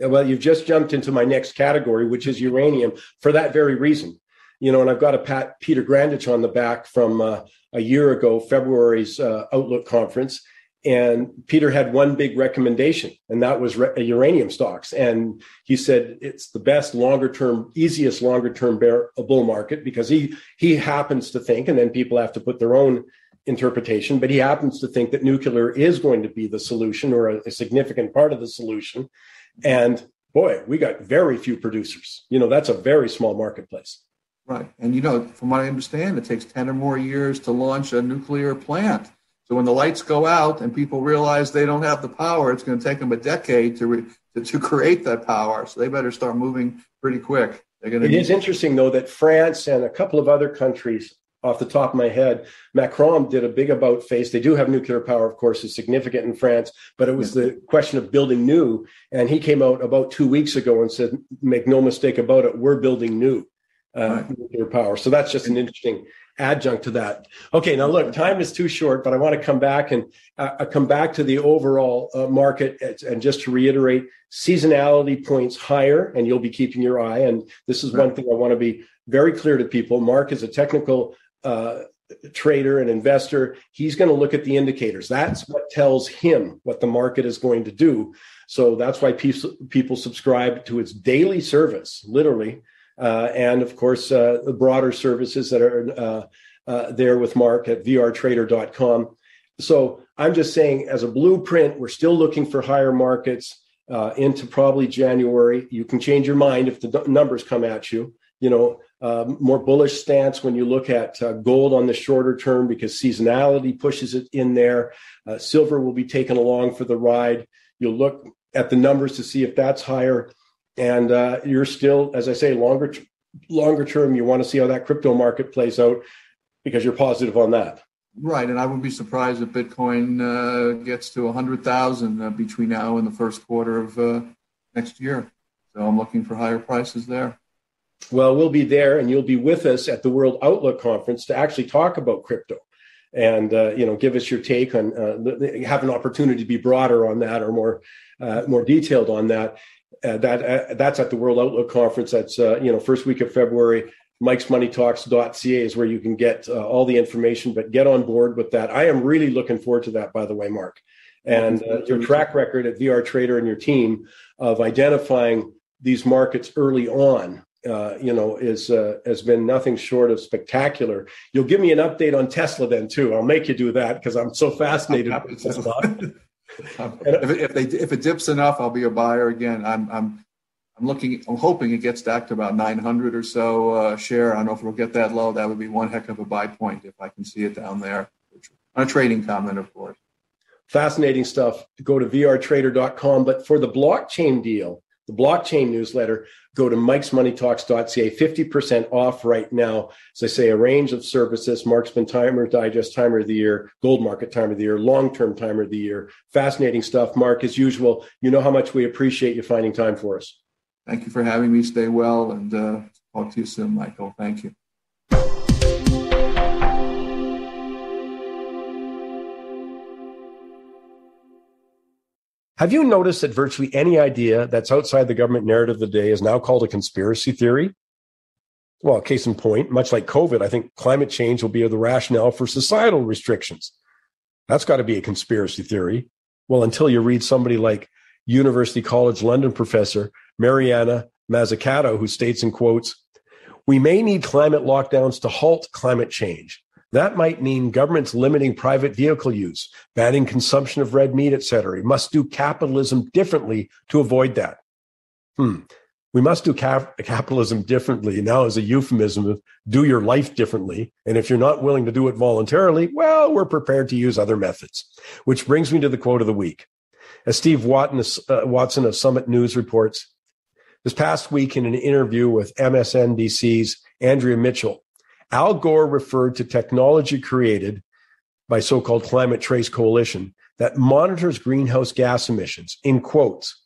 Yeah, well, you've just jumped into my next category, which is uranium, for that very reason. You know, and I've got a Pat Peter Grandich on the back from uh, a year ago, February's uh, Outlook conference, and Peter had one big recommendation, and that was re- uranium stocks. And he said it's the best longer term, easiest longer term bear bull market because he he happens to think, and then people have to put their own interpretation, but he happens to think that nuclear is going to be the solution or a, a significant part of the solution. And boy, we got very few producers. You know, that's a very small marketplace. Right. And you know, from what I understand, it takes 10 or more years to launch a nuclear plant. So when the lights go out and people realize they don't have the power, it's going to take them a decade to re, to, to, create that power. So they better start moving pretty quick. They're going to. It is interesting though that France and a couple of other countries, off the top of my head, Macron did a big about face. They do have nuclear power, of course, is significant in France, but it was the question of building new. And he came out about two weeks ago and said, "Make no mistake about it, we're building new." Uh, right. nuclear power. So that's just an interesting adjunct to that. Okay, now look, time is too short, but I want to come back and uh, uh come back to the overall uh, market and just to reiterate, seasonality points higher, and you'll be keeping your eye. And this is one thing I want to be very clear to people. Mark is a technical uh, trader and investor. He's going to look at the indicators. That's what tells him what the market is going to do. So that's why people subscribe to its daily service, literally uh, and of course uh, the broader services that are uh, there with Mark at vrtrader.com. So I'm just saying, as a blueprint, we're still looking for higher markets uh, into probably January. You can change your mind if the numbers come at you. You know, uh, more bullish stance when you look at uh, gold on the shorter term because seasonality pushes it in there. silver will be taken along for the ride. You'll look at the numbers to see if that's higher and uh, you're still, as I say, longer longer term, you want to see how that crypto market plays out because you're positive on that. Right, and I wouldn't be surprised if Bitcoin uh, gets to a hundred thousand uh, between now and the first quarter of uh, next year. So I'm looking for higher prices there. Well, we'll be there, and you'll be with us at the World Outlook Conference to actually talk about crypto, and uh, you know, give us your take on uh, have an opportunity to be broader on that or more uh, more detailed on that uh, that uh, that's at the World Outlook Conference. That's uh, you know first week of February. Mike'sMoneyTalks.ca is where you can get all the information. But get on board with that. I am really looking forward to that. By the way, Mark, and your track record at VR Trader and your team of identifying these markets early on. Uh, you know, is has been nothing short of spectacular. You'll give me an update on Tesla then too. I'll make you do that because I'm so fascinated with Tesla. (laughs) if, it, if, they if it dips enough, I'll be a buyer again. I'm I'm I'm looking. I'm hoping it gets back to about 900 or so uh, share. I don't know if we'll get that low. That would be one heck of a buy point if I can see it down there. On a trading comment, of course. Fascinating stuff. Go to vrtrader.com. But for the blockchain deal, the blockchain newsletter, go to mikesmoneytalks.ca, 50% off right now. As I say, a range of services, Marksman Timer, Digest Timer of the Year, Gold Market Timer of the Year, Long Term Timer of the Year. Fascinating stuff. Mark, as usual, you know how much we appreciate you finding time for us. Thank you for having me. Stay well and uh, talk to you soon, Michael. Thank you. Have you noticed that virtually any idea that's outside the government narrative of the day is now called a conspiracy theory? Well, case in point, much like COVID, I think climate change will be the rationale for societal restrictions. That's got to be a conspiracy theory. Well, until you read somebody like University College London professor Mariana Mazzucato, who states in quotes, we may need climate lockdowns to halt climate change. That might mean governments limiting private vehicle use, banning consumption of red meat, etc. We must do capitalism differently to avoid that. Hmm. We must do cap- capitalism differently now as a euphemism of do your life differently. And if you're not willing to do it voluntarily, well, we're prepared to use other methods. Which brings me to the quote of the week. As Steve uh, Watson of Summit News reports, this past week in an interview with MSNBC's Andrea Mitchell, Al Gore referred to technology created by so-called Climate Trace Coalition that monitors greenhouse gas emissions in quotes.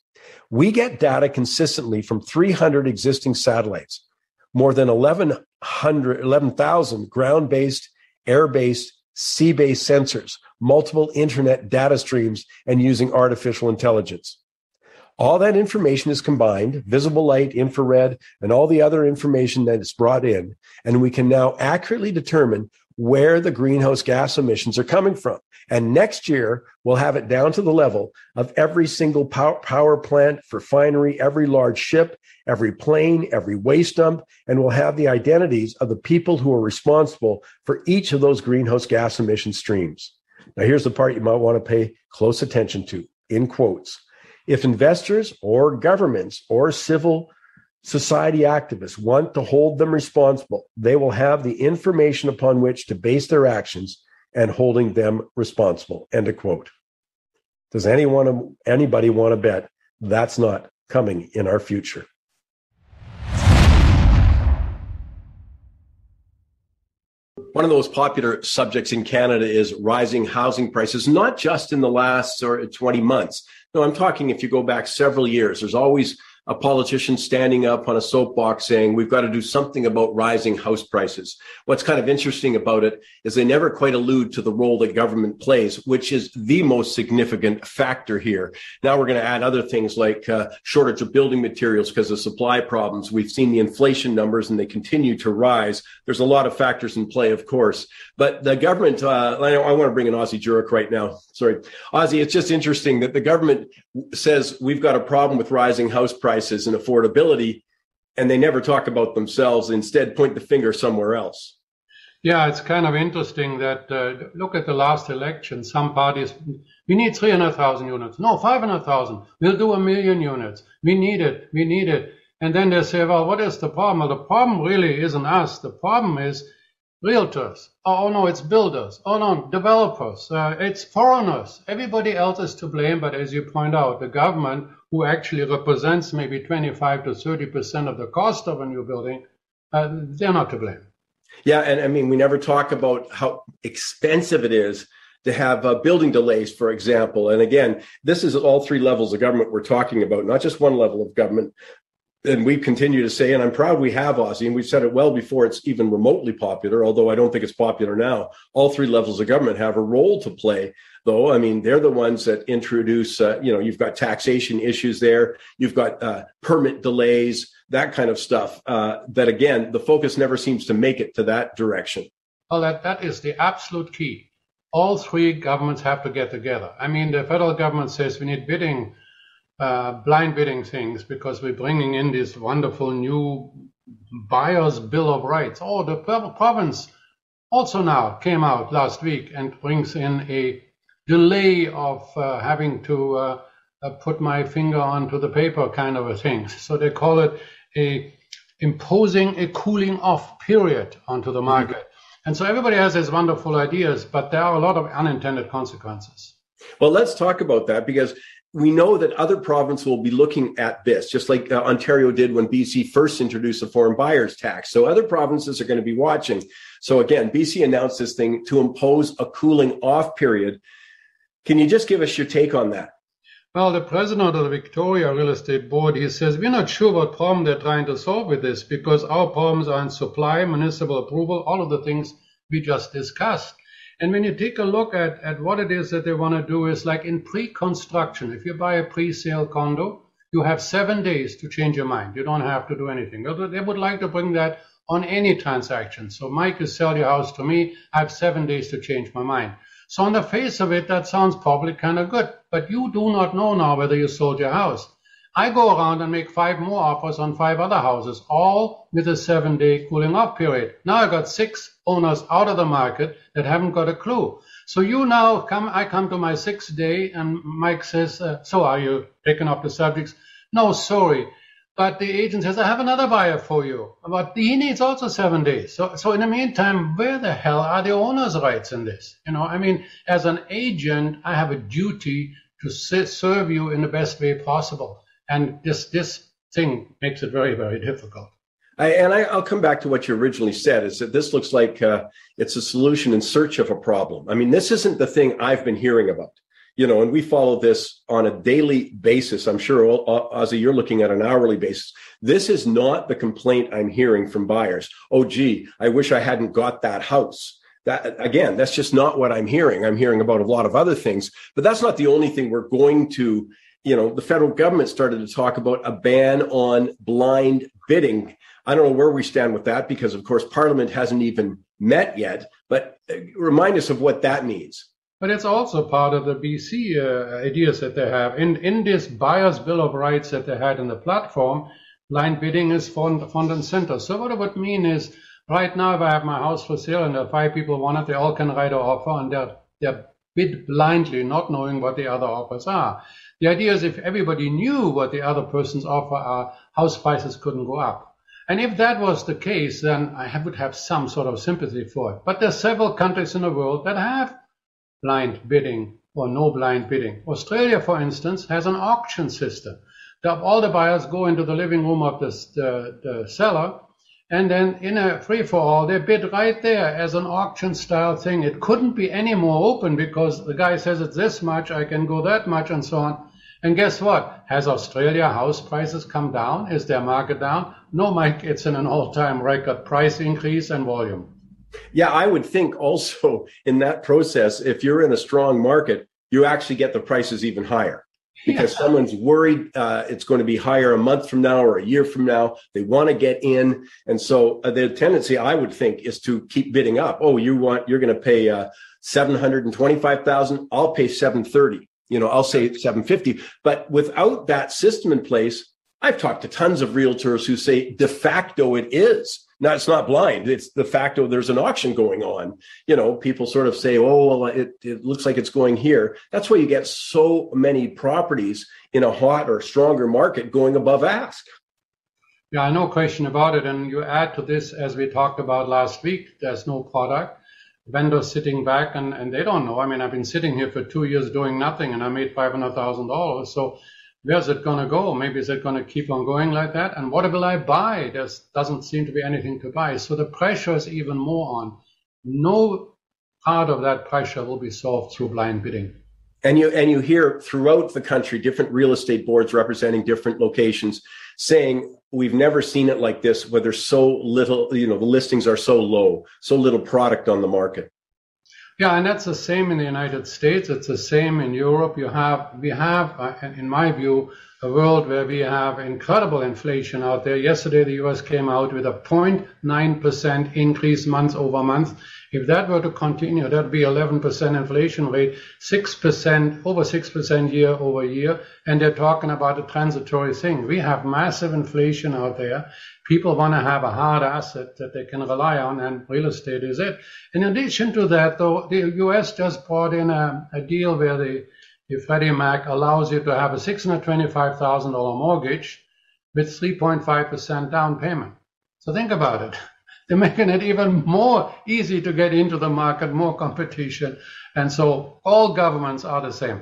We get data consistently from 300 existing satellites, more than 11,000 11, ground-based, air-based, sea-based sensors, multiple internet data streams, and using artificial intelligence. All that information is combined, visible light, infrared, and all the other information that is brought in. And we can now accurately determine where the greenhouse gas emissions are coming from. And next year, we'll have it down to the level of every single power plant, refinery, every large ship, every plane, every waste dump, and we'll have the identities of the people who are responsible for each of those greenhouse gas emission streams. Now, here's the part you might want to pay close attention to in quotes. If investors or governments or civil society activists want to hold them responsible, they will have the information upon which to base their actions and holding them responsible. End of quote. Does anyone, anybody want to bet that's not coming in our future? One of the most popular subjects in Canada is rising housing prices, not just in the last or 20 months. No, I'm talking if you go back several years, there's always a politician standing up on a soapbox saying we've got to do something about rising house prices. What's kind of interesting about it is they never quite allude to the role that government plays, which is the most significant factor here. Now we're going to add other things like uh, shortage of building materials because of supply problems. We've seen the inflation numbers and they continue to rise. There's a lot of factors in play, of course, but the government, uh, I, want to bring in Ozzie Jurock right now. Sorry. Ozzie, it's just interesting that the government says we've got a problem with rising house prices and affordability, and they never talk about themselves, instead point the finger somewhere else. Yeah, it's kind of interesting that uh, look at the last election. Some parties, we need 300,000 units. No, 500,000. We'll do a million units. We need it. We need it. And then they say, well, what is the problem? Well, the problem really isn't us. The problem is realtors. Oh, no, it's builders. Oh no, developers. Uh, it's foreigners. Everybody else is to blame. But as you point out, the government, who actually represents maybe 25 to 30 percent of the cost of a new building, uh, they're not to blame. Yeah, and I mean, we never talk about how expensive it is to have uh, building delays, for example. And again, this is all three levels of government we're talking about, not just one level of government and we continue to say, and I'm proud we have Ozzie, and we've said it well before it's even remotely popular, although I don't think it's popular now. All three levels of government have a role to play, though. I mean, they're the ones that introduce, uh, you know, you've got taxation issues there, you've got uh, permit delays, that kind of stuff. Uh, that again, the focus never seems to make it to that direction. Well, that, that is the absolute key. All three governments have to get together. I mean, the federal government says we need bidding uh, blind bidding things because we're bringing in this wonderful new buyer's bill of rights. Oh, the province also now came out last week and brings in a delay of uh, having to uh, uh put my finger onto the paper kind of a thing. So they call it a imposing a cooling off period onto the market. Mm-hmm. And so everybody has these wonderful ideas, but there are a lot of unintended consequences. Well, let's talk about that because we know that other provinces will be looking at this, just like uh, Ontario did when BC first introduced the foreign buyers tax. So other provinces are going to be watching. So again, BC announced this thing to impose a cooling off period. Can you just give us your take on that? Well, the president of the Victoria Real Estate Board, he says, we're not sure what problem they're trying to solve with this because our problems are in supply, municipal approval, all of the things we just discussed. And when you take a look at, at what it is that they want to do is like in pre-construction, if you buy a pre-sale condo, you have seven days to change your mind. You don't have to do anything. They would like to bring that on any transaction. So Mike, you sell your house to me. I have seven days to change my mind. So on the face of it, that sounds probably kind of good, but you do not know now whether you sold your house. I go around and make five more offers on five other houses, all with a seven day cooling off period. Now I got six owners out of the market that haven't got a clue. So you now come, I come to my sixth day and Mike says, uh, so are you picking up the subjects? No, sorry. But the agent says, I have another buyer for you. But he needs also seven days. So, so in the meantime, where the hell are the owner's rights in this? You know, I mean, as an agent, I have a duty to serve you in the best way possible. And this, this thing makes it very, very difficult. I, and I, will come back to what you originally said is that this looks like uh, it's a solution in search of a problem. I mean, this isn't the thing I've been hearing about, you know, and we follow this on a daily basis. I'm sure, Ozzie, you're looking at an hourly basis. This is not the complaint I'm hearing from buyers. Oh, gee, I wish I hadn't got that house. That, again, that's just not what I'm hearing. I'm hearing about a lot of other things, but that's not the only thing we're going to you know, the federal government started to talk about a ban on blind bidding. I don't know where we stand with that because, of course, Parliament hasn't even met yet. But uh, remind us of what that means. But it's also part of the BC uh, ideas that they have. In, in this buyer's bill of rights that they had in the platform, blind bidding is front, front and center. So what it would mean is right now, if I have my house for sale and there five people want it, they all can write an offer and they're, they're bid blindly, not knowing what the other offers are. The idea is if everybody knew what the other person's offer are, house prices couldn't go up. And if that was the case, then I would have some sort of sympathy for it. But there are several countries in the world that have blind bidding or no blind bidding. Australia, for instance, has an auction system. All the buyers go into the living room of the, the, the seller and then in a free for all, they bid right there as an auction style thing. It couldn't be any more open because the guy says it's this much, I can go that much, and so on. And guess what? Has Australia house prices come down? Is their market down? No, Mike, it's in an all time record price increase and volume. Yeah, I would think also in that process, if you're in a strong market, you actually get the prices even higher because yeah. someone's worried uh, it's going to be higher a month from now or a year from now. They want to get in, and so uh, the tendency, I would think, is to keep bidding up. Oh, you want you're going to pay uh, seven hundred and twenty-five thousand. I'll pay seven thirty. You know, I'll say seven fifty. But without that system in place, I've talked to tons of realtors who say de facto it is now it's not blind. It's the fact of there's an auction going on. You know, people sort of say, oh, well, it, it looks like it's going here. That's why you get so many properties in a hot or stronger market going above ask. Yeah, no question about it. And you add to this, as we talked about last week, there's no product. Vendors sitting back and, and they don't know. I mean, I've been sitting here for two years doing nothing and I made $500,000. So where's it going to go? Maybe is it going to keep on going like that? And what will I buy? There doesn't seem to be anything to buy. So the pressure is even more on. No part of that pressure will be solved through blind bidding. And you and you hear throughout the country different real estate boards representing different locations saying we've never seen it like this where there's so little, you know, the listings are so low, so little product on the market. Yeah, and that's the same in the United States. It's the same in Europe. You have, we have, uh, in my view, a world where we have incredible inflation out there. Yesterday, the US came out with a 0.9% increase month over month. If that were to continue, that'd be 11% inflation rate, 6%, over 6% year over year. And they're talking about a transitory thing. We have massive inflation out there. People want to have a hard asset that they can rely on, and real estate is it. In addition to that, though, the U.S. just brought in a, a deal where the, the Freddie Mac allows you to have a $625,000 mortgage with 3.5% down payment. So think about it. (laughs) They're making it even more easy to get into the market, more competition. And so all governments are the same.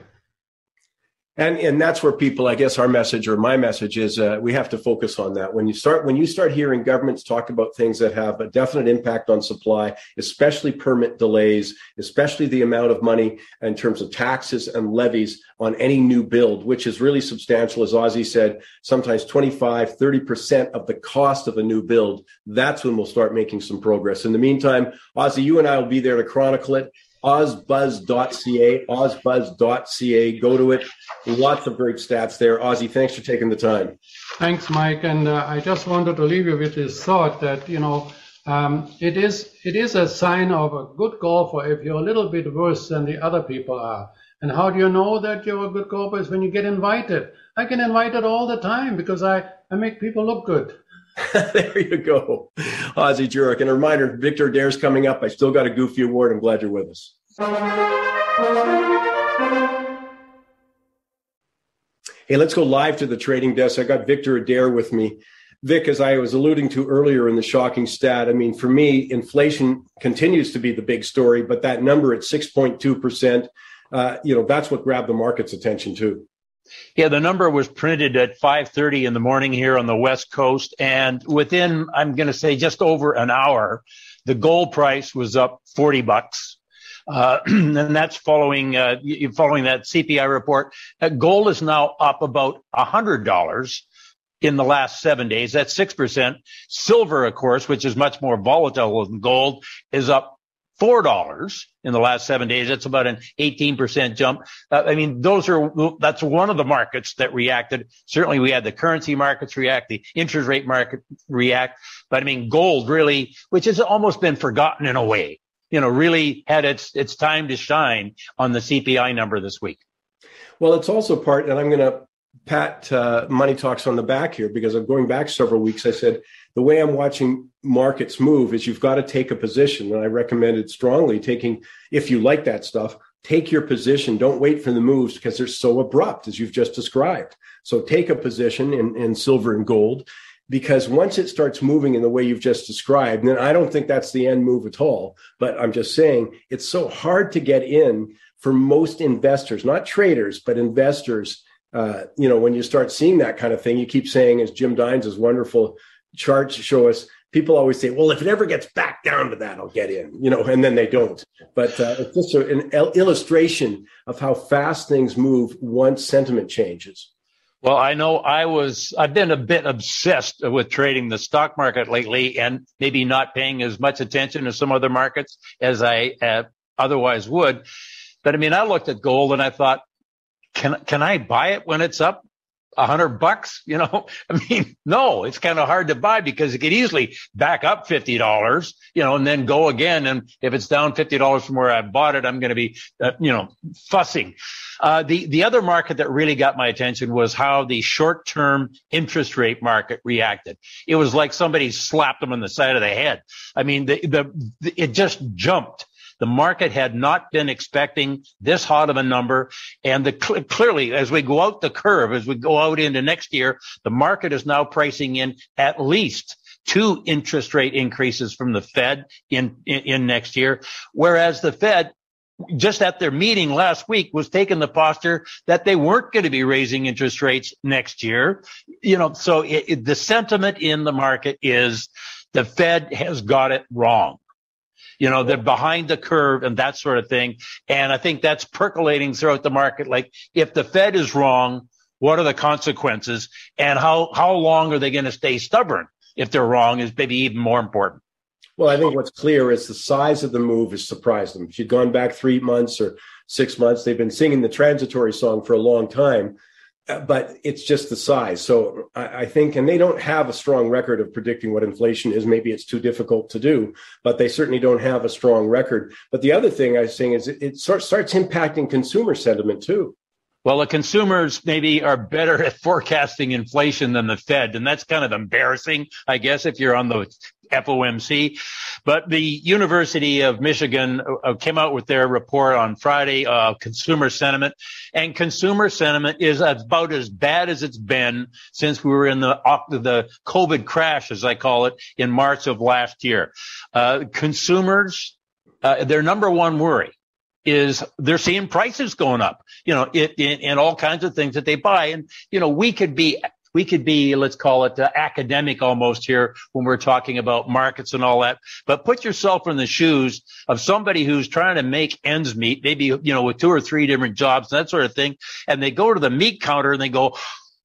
And and that's where people, I guess, our message or my message is uh, we have to focus on that. When you start when you start hearing governments talk about things that have a definite impact on supply, especially permit delays, especially the amount of money in terms of taxes and levies on any new build, which is really substantial, as Ozzie said, sometimes 25, 30% of the cost of a new build. That's when we'll start making some progress. In the meantime, Ozzie, you and I will be there to chronicle it ozbuzz.ca, ozbuzz.ca. Go to it. Lots of great stats there. Ozzie, thanks for taking the time. Thanks, Mike. And uh, I just wanted to leave you with this thought that, you know, um, it is it is a sign of a good golfer if you're a little bit worse than the other people are. And how do you know that you're a good golfer? Is when you get invited. I get invited all the time because I, I make people look good. (laughs) there you go, Ozzie Jurock. And a reminder, Victor Adair's coming up. I still got a Goofy Award. I'm glad you're with us. Hey, let's go live to the trading desk. I got Victor Adair with me. Vic, as I was alluding to earlier in the shocking stat, I mean, for me, inflation continues to be the big story, but that number at 6.2%, uh, you know, that's what grabbed the market's attention too. Yeah, the number was printed at 5:30 in the morning here on the West Coast, and within I'm going to say just over an hour, the gold price was up 40 bucks. Uh, (clears throat) and that's following uh, following that CPI report. Uh, gold is now up about hundred dollars in the last seven days. That's six percent. Silver, of course, which is much more volatile than gold, is up four dollars in the last seven days. That's about an 18% jump. Uh, I mean, those are, that's one of the markets that reacted. Certainly we had the currency markets react, the interest rate market react, but I mean, gold really, which has almost been forgotten in a way, you know, really had its, its time to shine on the CPI number this week. Well, it's also part, and I'm going to pat uh, Money Talks on the back here because I'm going back several weeks. I said, the way I'm watching markets move is you've got to take a position. And I recommended strongly taking, if you like that stuff, take your position. Don't wait for the moves because they're so abrupt, as you've just described. So take a position in, in silver and gold because once it starts moving in the way you've just described, then I don't think that's the end move at all. But I'm just saying it's so hard to get in for most investors, not traders, but investors. Uh, you know, when you start seeing that kind of thing, you keep saying, as Jim Dines' wonderful charts show us people always say, well, if it ever gets back down to that, I'll get in, you know, and then they don't. But uh, it's just a, an illustration of how fast things move once sentiment changes. Well, I know I was, I've been a bit obsessed with trading the stock market lately and maybe not paying as much attention to some other markets as I uh, otherwise would. But I mean, I looked at gold and I thought, can, can I buy it when it's up a hundred bucks, (laughs) you know, I mean, no, it's kind of hard to buy because it could easily back up $50, you know, and then go again. And if it's down $50 from where I bought it, I'm going to be, uh, you know, fussing. Uh, the, the other market that really got my attention was how the short term interest rate market reacted. It was like somebody slapped them on the side of the head. I mean, the, the, the it just jumped the market had not been expecting this hot of a number. And the clearly, as we go out the curve, as we go out into next year, the market is now pricing in at least two interest rate increases from the Fed in, in, in next year. Whereas the Fed just at their meeting last week was taking the posture that they weren't going to be raising interest rates next year. You know, so it, it, the sentiment in the market is the Fed has got it wrong. You know, they're behind the curve and that sort of thing. And I think that's percolating throughout the market. Like if the Fed is wrong, what are the consequences and how, how long are they going to stay stubborn if they're wrong is maybe even more important. Well, I think what's clear is the size of the move has surprised them. If you'd gone back three months or six months, they've been singing the transitory song for a long time. Uh, but it's just the size. So I, I, think, and they don't have a strong record of predicting what inflation is. Maybe it's too difficult to do, but they certainly don't have a strong record. But the other thing I was saying is it, it starts impacting consumer sentiment too. Well, the consumers maybe are better at forecasting inflation than the Fed. And that's kind of embarrassing, I guess, if you're on the FOMC. But the University of Michigan uh, came out with their report on Friday, uh, consumer sentiment. And consumer sentiment is about as bad as it's been since we were in the, the COVID crash, as I call it, in March of last year. Uh, consumers, uh, their number one worry is they're seeing prices going up, you know, it, in, in all kinds of things that they buy. And, you know, we could be, we could be, let's call it uh, academic almost here when we're talking about markets and all that. But put yourself in the shoes of somebody who's trying to make ends meet, maybe, you know, with two or three different jobs, and that sort of thing. And they go to the meat counter and they go,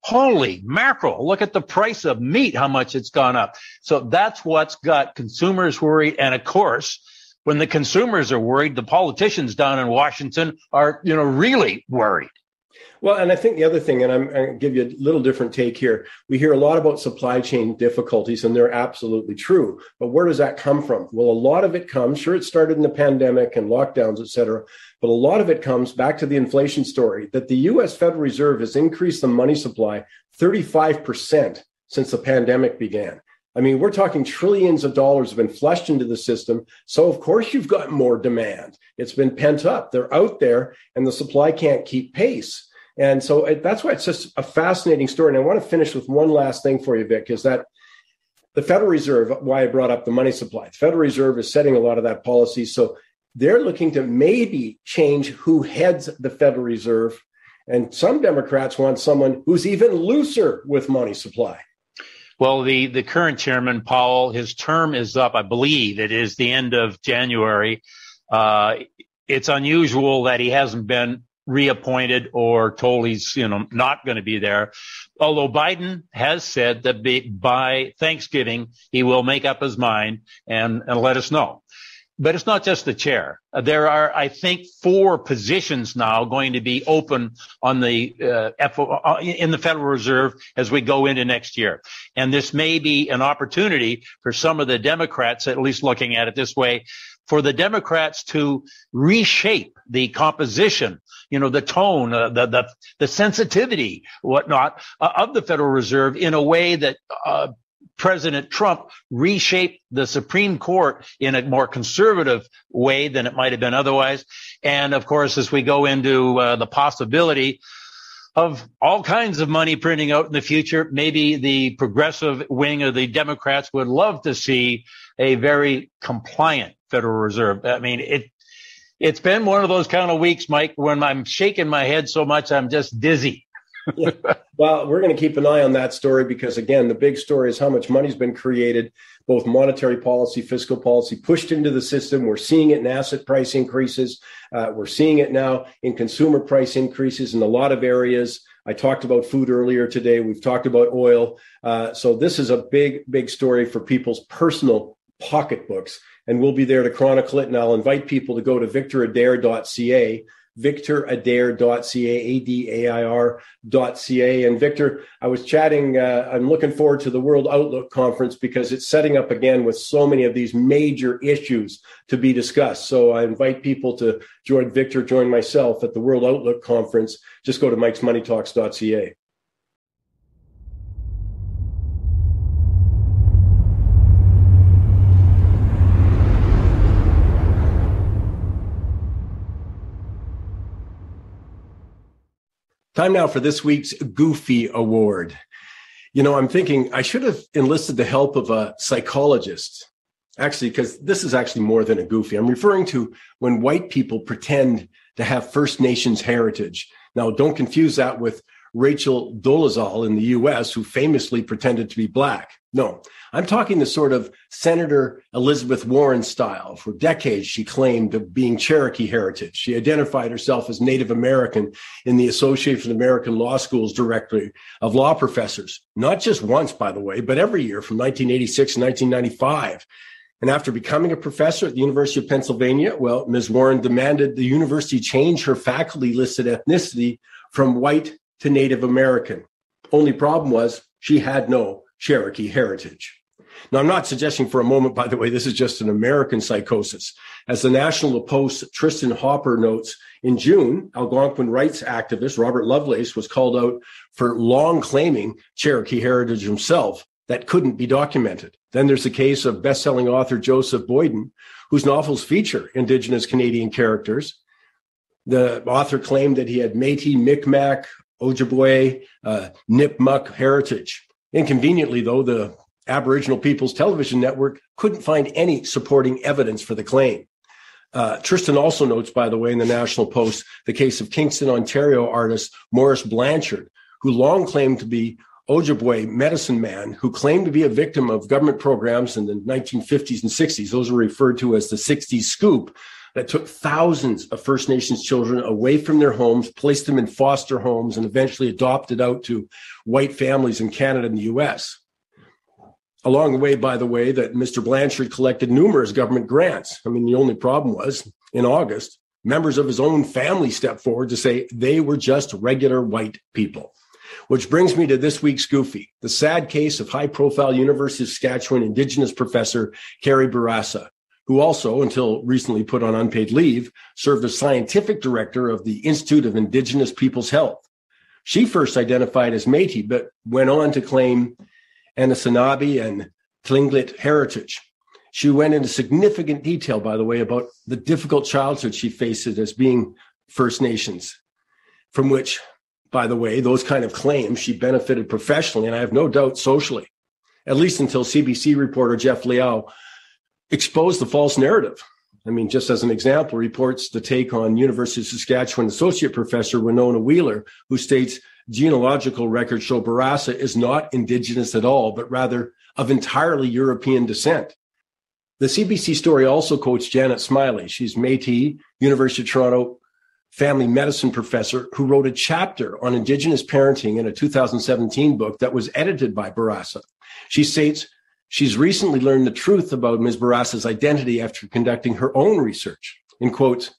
Holy mackerel, look at the price of meat, how much it's gone up. So that's what's got consumers worried. And of course, when the consumers are worried, the politicians down in Washington are, you know, really worried. Well, and I think the other thing, and I'm, going to give you a little different take here. We hear a lot about supply chain difficulties, and they're absolutely true. But where does that come from? Well, a lot of it comes, sure, it started in the pandemic and lockdowns, et cetera, but a lot of it comes back to the inflation story that the US Federal Reserve has increased the money supply 35% since the pandemic began. I mean, we're talking trillions of dollars have been flushed into the system. So, of course, you've got more demand. It's been pent up. They're out there, and the supply can't keep pace. And so it, that's why it's just a fascinating story. And I want to finish with one last thing for you, Vic, is that the Federal Reserve, why I brought up the money supply, the Federal Reserve is setting a lot of that policy. So they're looking to maybe change who heads the Federal Reserve. And some Democrats want someone who's even looser with money supply. Well, the, the current chairman, Powell, his term is up. I believe it is the end of January. Uh, it's unusual that he hasn't been reappointed or told he's you know not going to be there. Although Biden has said that by Thanksgiving he will make up his mind and, and let us know. But it's not just the chair. There are, I think, four positions now going to be open on the uh, FO, uh, in the Federal Reserve as we go into next year. And this may be an opportunity for some of the Democrats, at least looking at it this way, for the Democrats to reshape the composition, you know, the tone, uh, the, the, the sensitivity, whatnot uh, of the Federal Reserve in a way that, uh, President Trump reshaped the Supreme Court in a more conservative way than it might have been otherwise. And of course, as we go into uh, the possibility of all kinds of money printing out in the future, maybe the progressive wing of the Democrats would love to see a very compliant Federal Reserve. I mean, it it's been one of those kind of weeks, Mike, when I'm shaking my head so much I'm just dizzy. Yeah. Well, we're going to keep an eye on that story because, again, the big story is how much money's been created, both monetary policy, fiscal policy, pushed into the system. We're seeing it in asset price increases. Uh, we're seeing it now in consumer price increases in a lot of areas. I talked about food earlier today. We've talked about oil. Uh, so this is a big, big story for people's personal pocketbooks and we'll be there to chronicle it. And I'll invite people to go to victoradair.ca, victoradair.ca, A-D-A-I-R.ca. And Victor, I was chatting, uh, I'm looking forward to the World Outlook Conference because it's setting up again with so many of these major issues to be discussed. So I invite people to join Victor, join myself at the World Outlook Conference. Just go to mikesmoneytalks.ca. Time now for this week's Goofy Award. You know, I'm thinking I should have enlisted the help of a psychologist, actually, because this is actually more than a goofy. I'm referring to when white people pretend to have First Nations heritage. Now, don't confuse that with Rachel Dolezal in the US, who famously pretended to be black. No, I'm talking the sort of Senator Elizabeth Warren style. For decades, she claimed of being Cherokee heritage. She identified herself as Native American in the Association of American Law Schools directory of law professors, not just once, by the way, but every year from 1986 to 1995. And after becoming a professor at the University of Pennsylvania, well, Ms. Warren demanded the university change her faculty listed ethnicity from white to Native American. Only problem was she had no Cherokee heritage. Now, I'm not suggesting for a moment, by the way, this is just an American psychosis. As the National Post Tristan Hopper notes, in June, Algonquin rights activist Robert Lovelace was called out for long claiming Cherokee heritage himself that couldn't be documented. Then there's the case of best-selling author Joseph Boyden, whose novels feature Indigenous Canadian characters. The author claimed that he had Métis, Micmac, Ojibwe, uh, Nipmuc heritage. Inconveniently, though, the Aboriginal People's Television Network couldn't find any supporting evidence for the claim. Uh, Tristan also notes, by the way, in the National Post, the case of Kingston, Ontario artist Morris Blanchard, who long claimed to be Ojibwe medicine man who claimed to be a victim of government programs in the 1950s and 60s. Those were referred to as the 60s scoop that took thousands of First Nations children away from their homes, placed them in foster homes, and eventually adopted out to white families in Canada and the US. Along the way, by the way, that Mr. Blanchard collected numerous government grants. I mean, the only problem was in August, members of his own family stepped forward to say they were just regular white people. Which brings me to this week's Goofy, the sad case of high profile University of Saskatchewan Indigenous professor Carrie Bourassa, who also, until recently put on unpaid leave, served as scientific director of the Institute of Indigenous Peoples Health. She first identified as Métis, but went on to claim Anishinaabe and Tlingit heritage. She went into significant detail, by the way, about the difficult childhood she faces as being First Nations, from which, by the way, those kind of claims she benefited professionally, and I have no doubt socially, at least until CBC reporter Geoff Leo exposed the false narrative. I mean, just as an example, reports the take on University of Saskatchewan associate professor Winona Wheeler, who states genealogical records show Bourassa is not indigenous at all, but rather of entirely European descent. The CBC story also quotes Janet Smylie. She's Métis, University of Toronto family medicine professor who wrote a chapter on Indigenous parenting in a 2017 book that was edited by Bourassa. She states she's recently learned the truth about Ms. Bourassa's identity after conducting her own research. In quotes,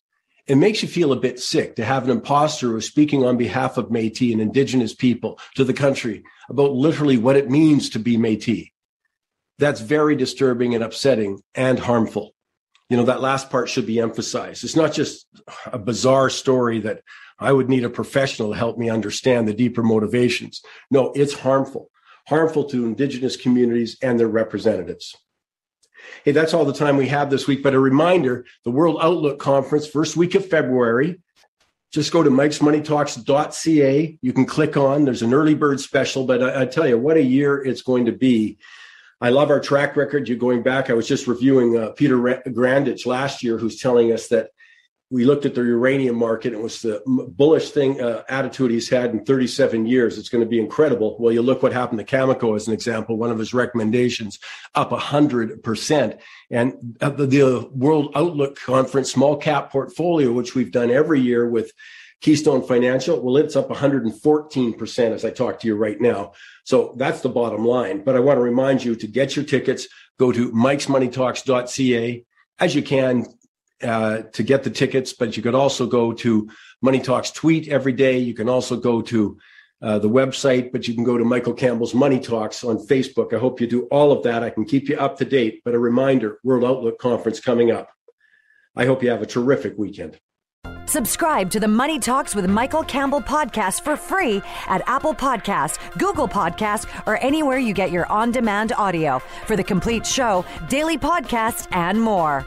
it makes you feel a bit sick to have an imposter who's speaking on behalf of Métis and Indigenous people to the country about literally what it means to be Métis. That's very disturbing and upsetting and harmful. You know, that last part should be emphasized. It's not just a bizarre story that I would need a professional to help me understand the deeper motivations. No, it's harmful, harmful to Indigenous communities and their representatives. Hey, that's all the time we have this week. But a reminder the World Outlook Conference, first week of February. Just go to mikesmoneytalks.ca. You can click on, there's an early bird special, but I, I tell you what a year it's going to be. I love our track record. You're going back. I was just reviewing uh, Peter Grandich last year, who's telling us that we looked at the uranium market. It was the bullish thing uh, attitude he's had in 37 years. It's going to be incredible. Well, you look what happened to Cameco as an example. One of his recommendations up hundred percent. And the, the World Outlook Conference small cap portfolio, which we've done every year with Keystone Financial, well, it's up 114% as I talk to you right now. So that's the bottom line. But I want to remind you to get your tickets, go to mikesmoneytalks.ca as you can uh, to get the tickets, but you could also go to Money Talks tweet every day. You can also go to uh, the website, but you can go to Michael Campbell's Money Talks on Facebook. I hope you do all of that. I can keep you up to date, but a reminder World Outlook Conference coming up. I hope you have a terrific weekend. Subscribe to the Money Talks with Michael Campbell podcast for free at Apple Podcast, Google Podcast, or anywhere you get your on-demand audio. For the complete show, daily podcast, and more.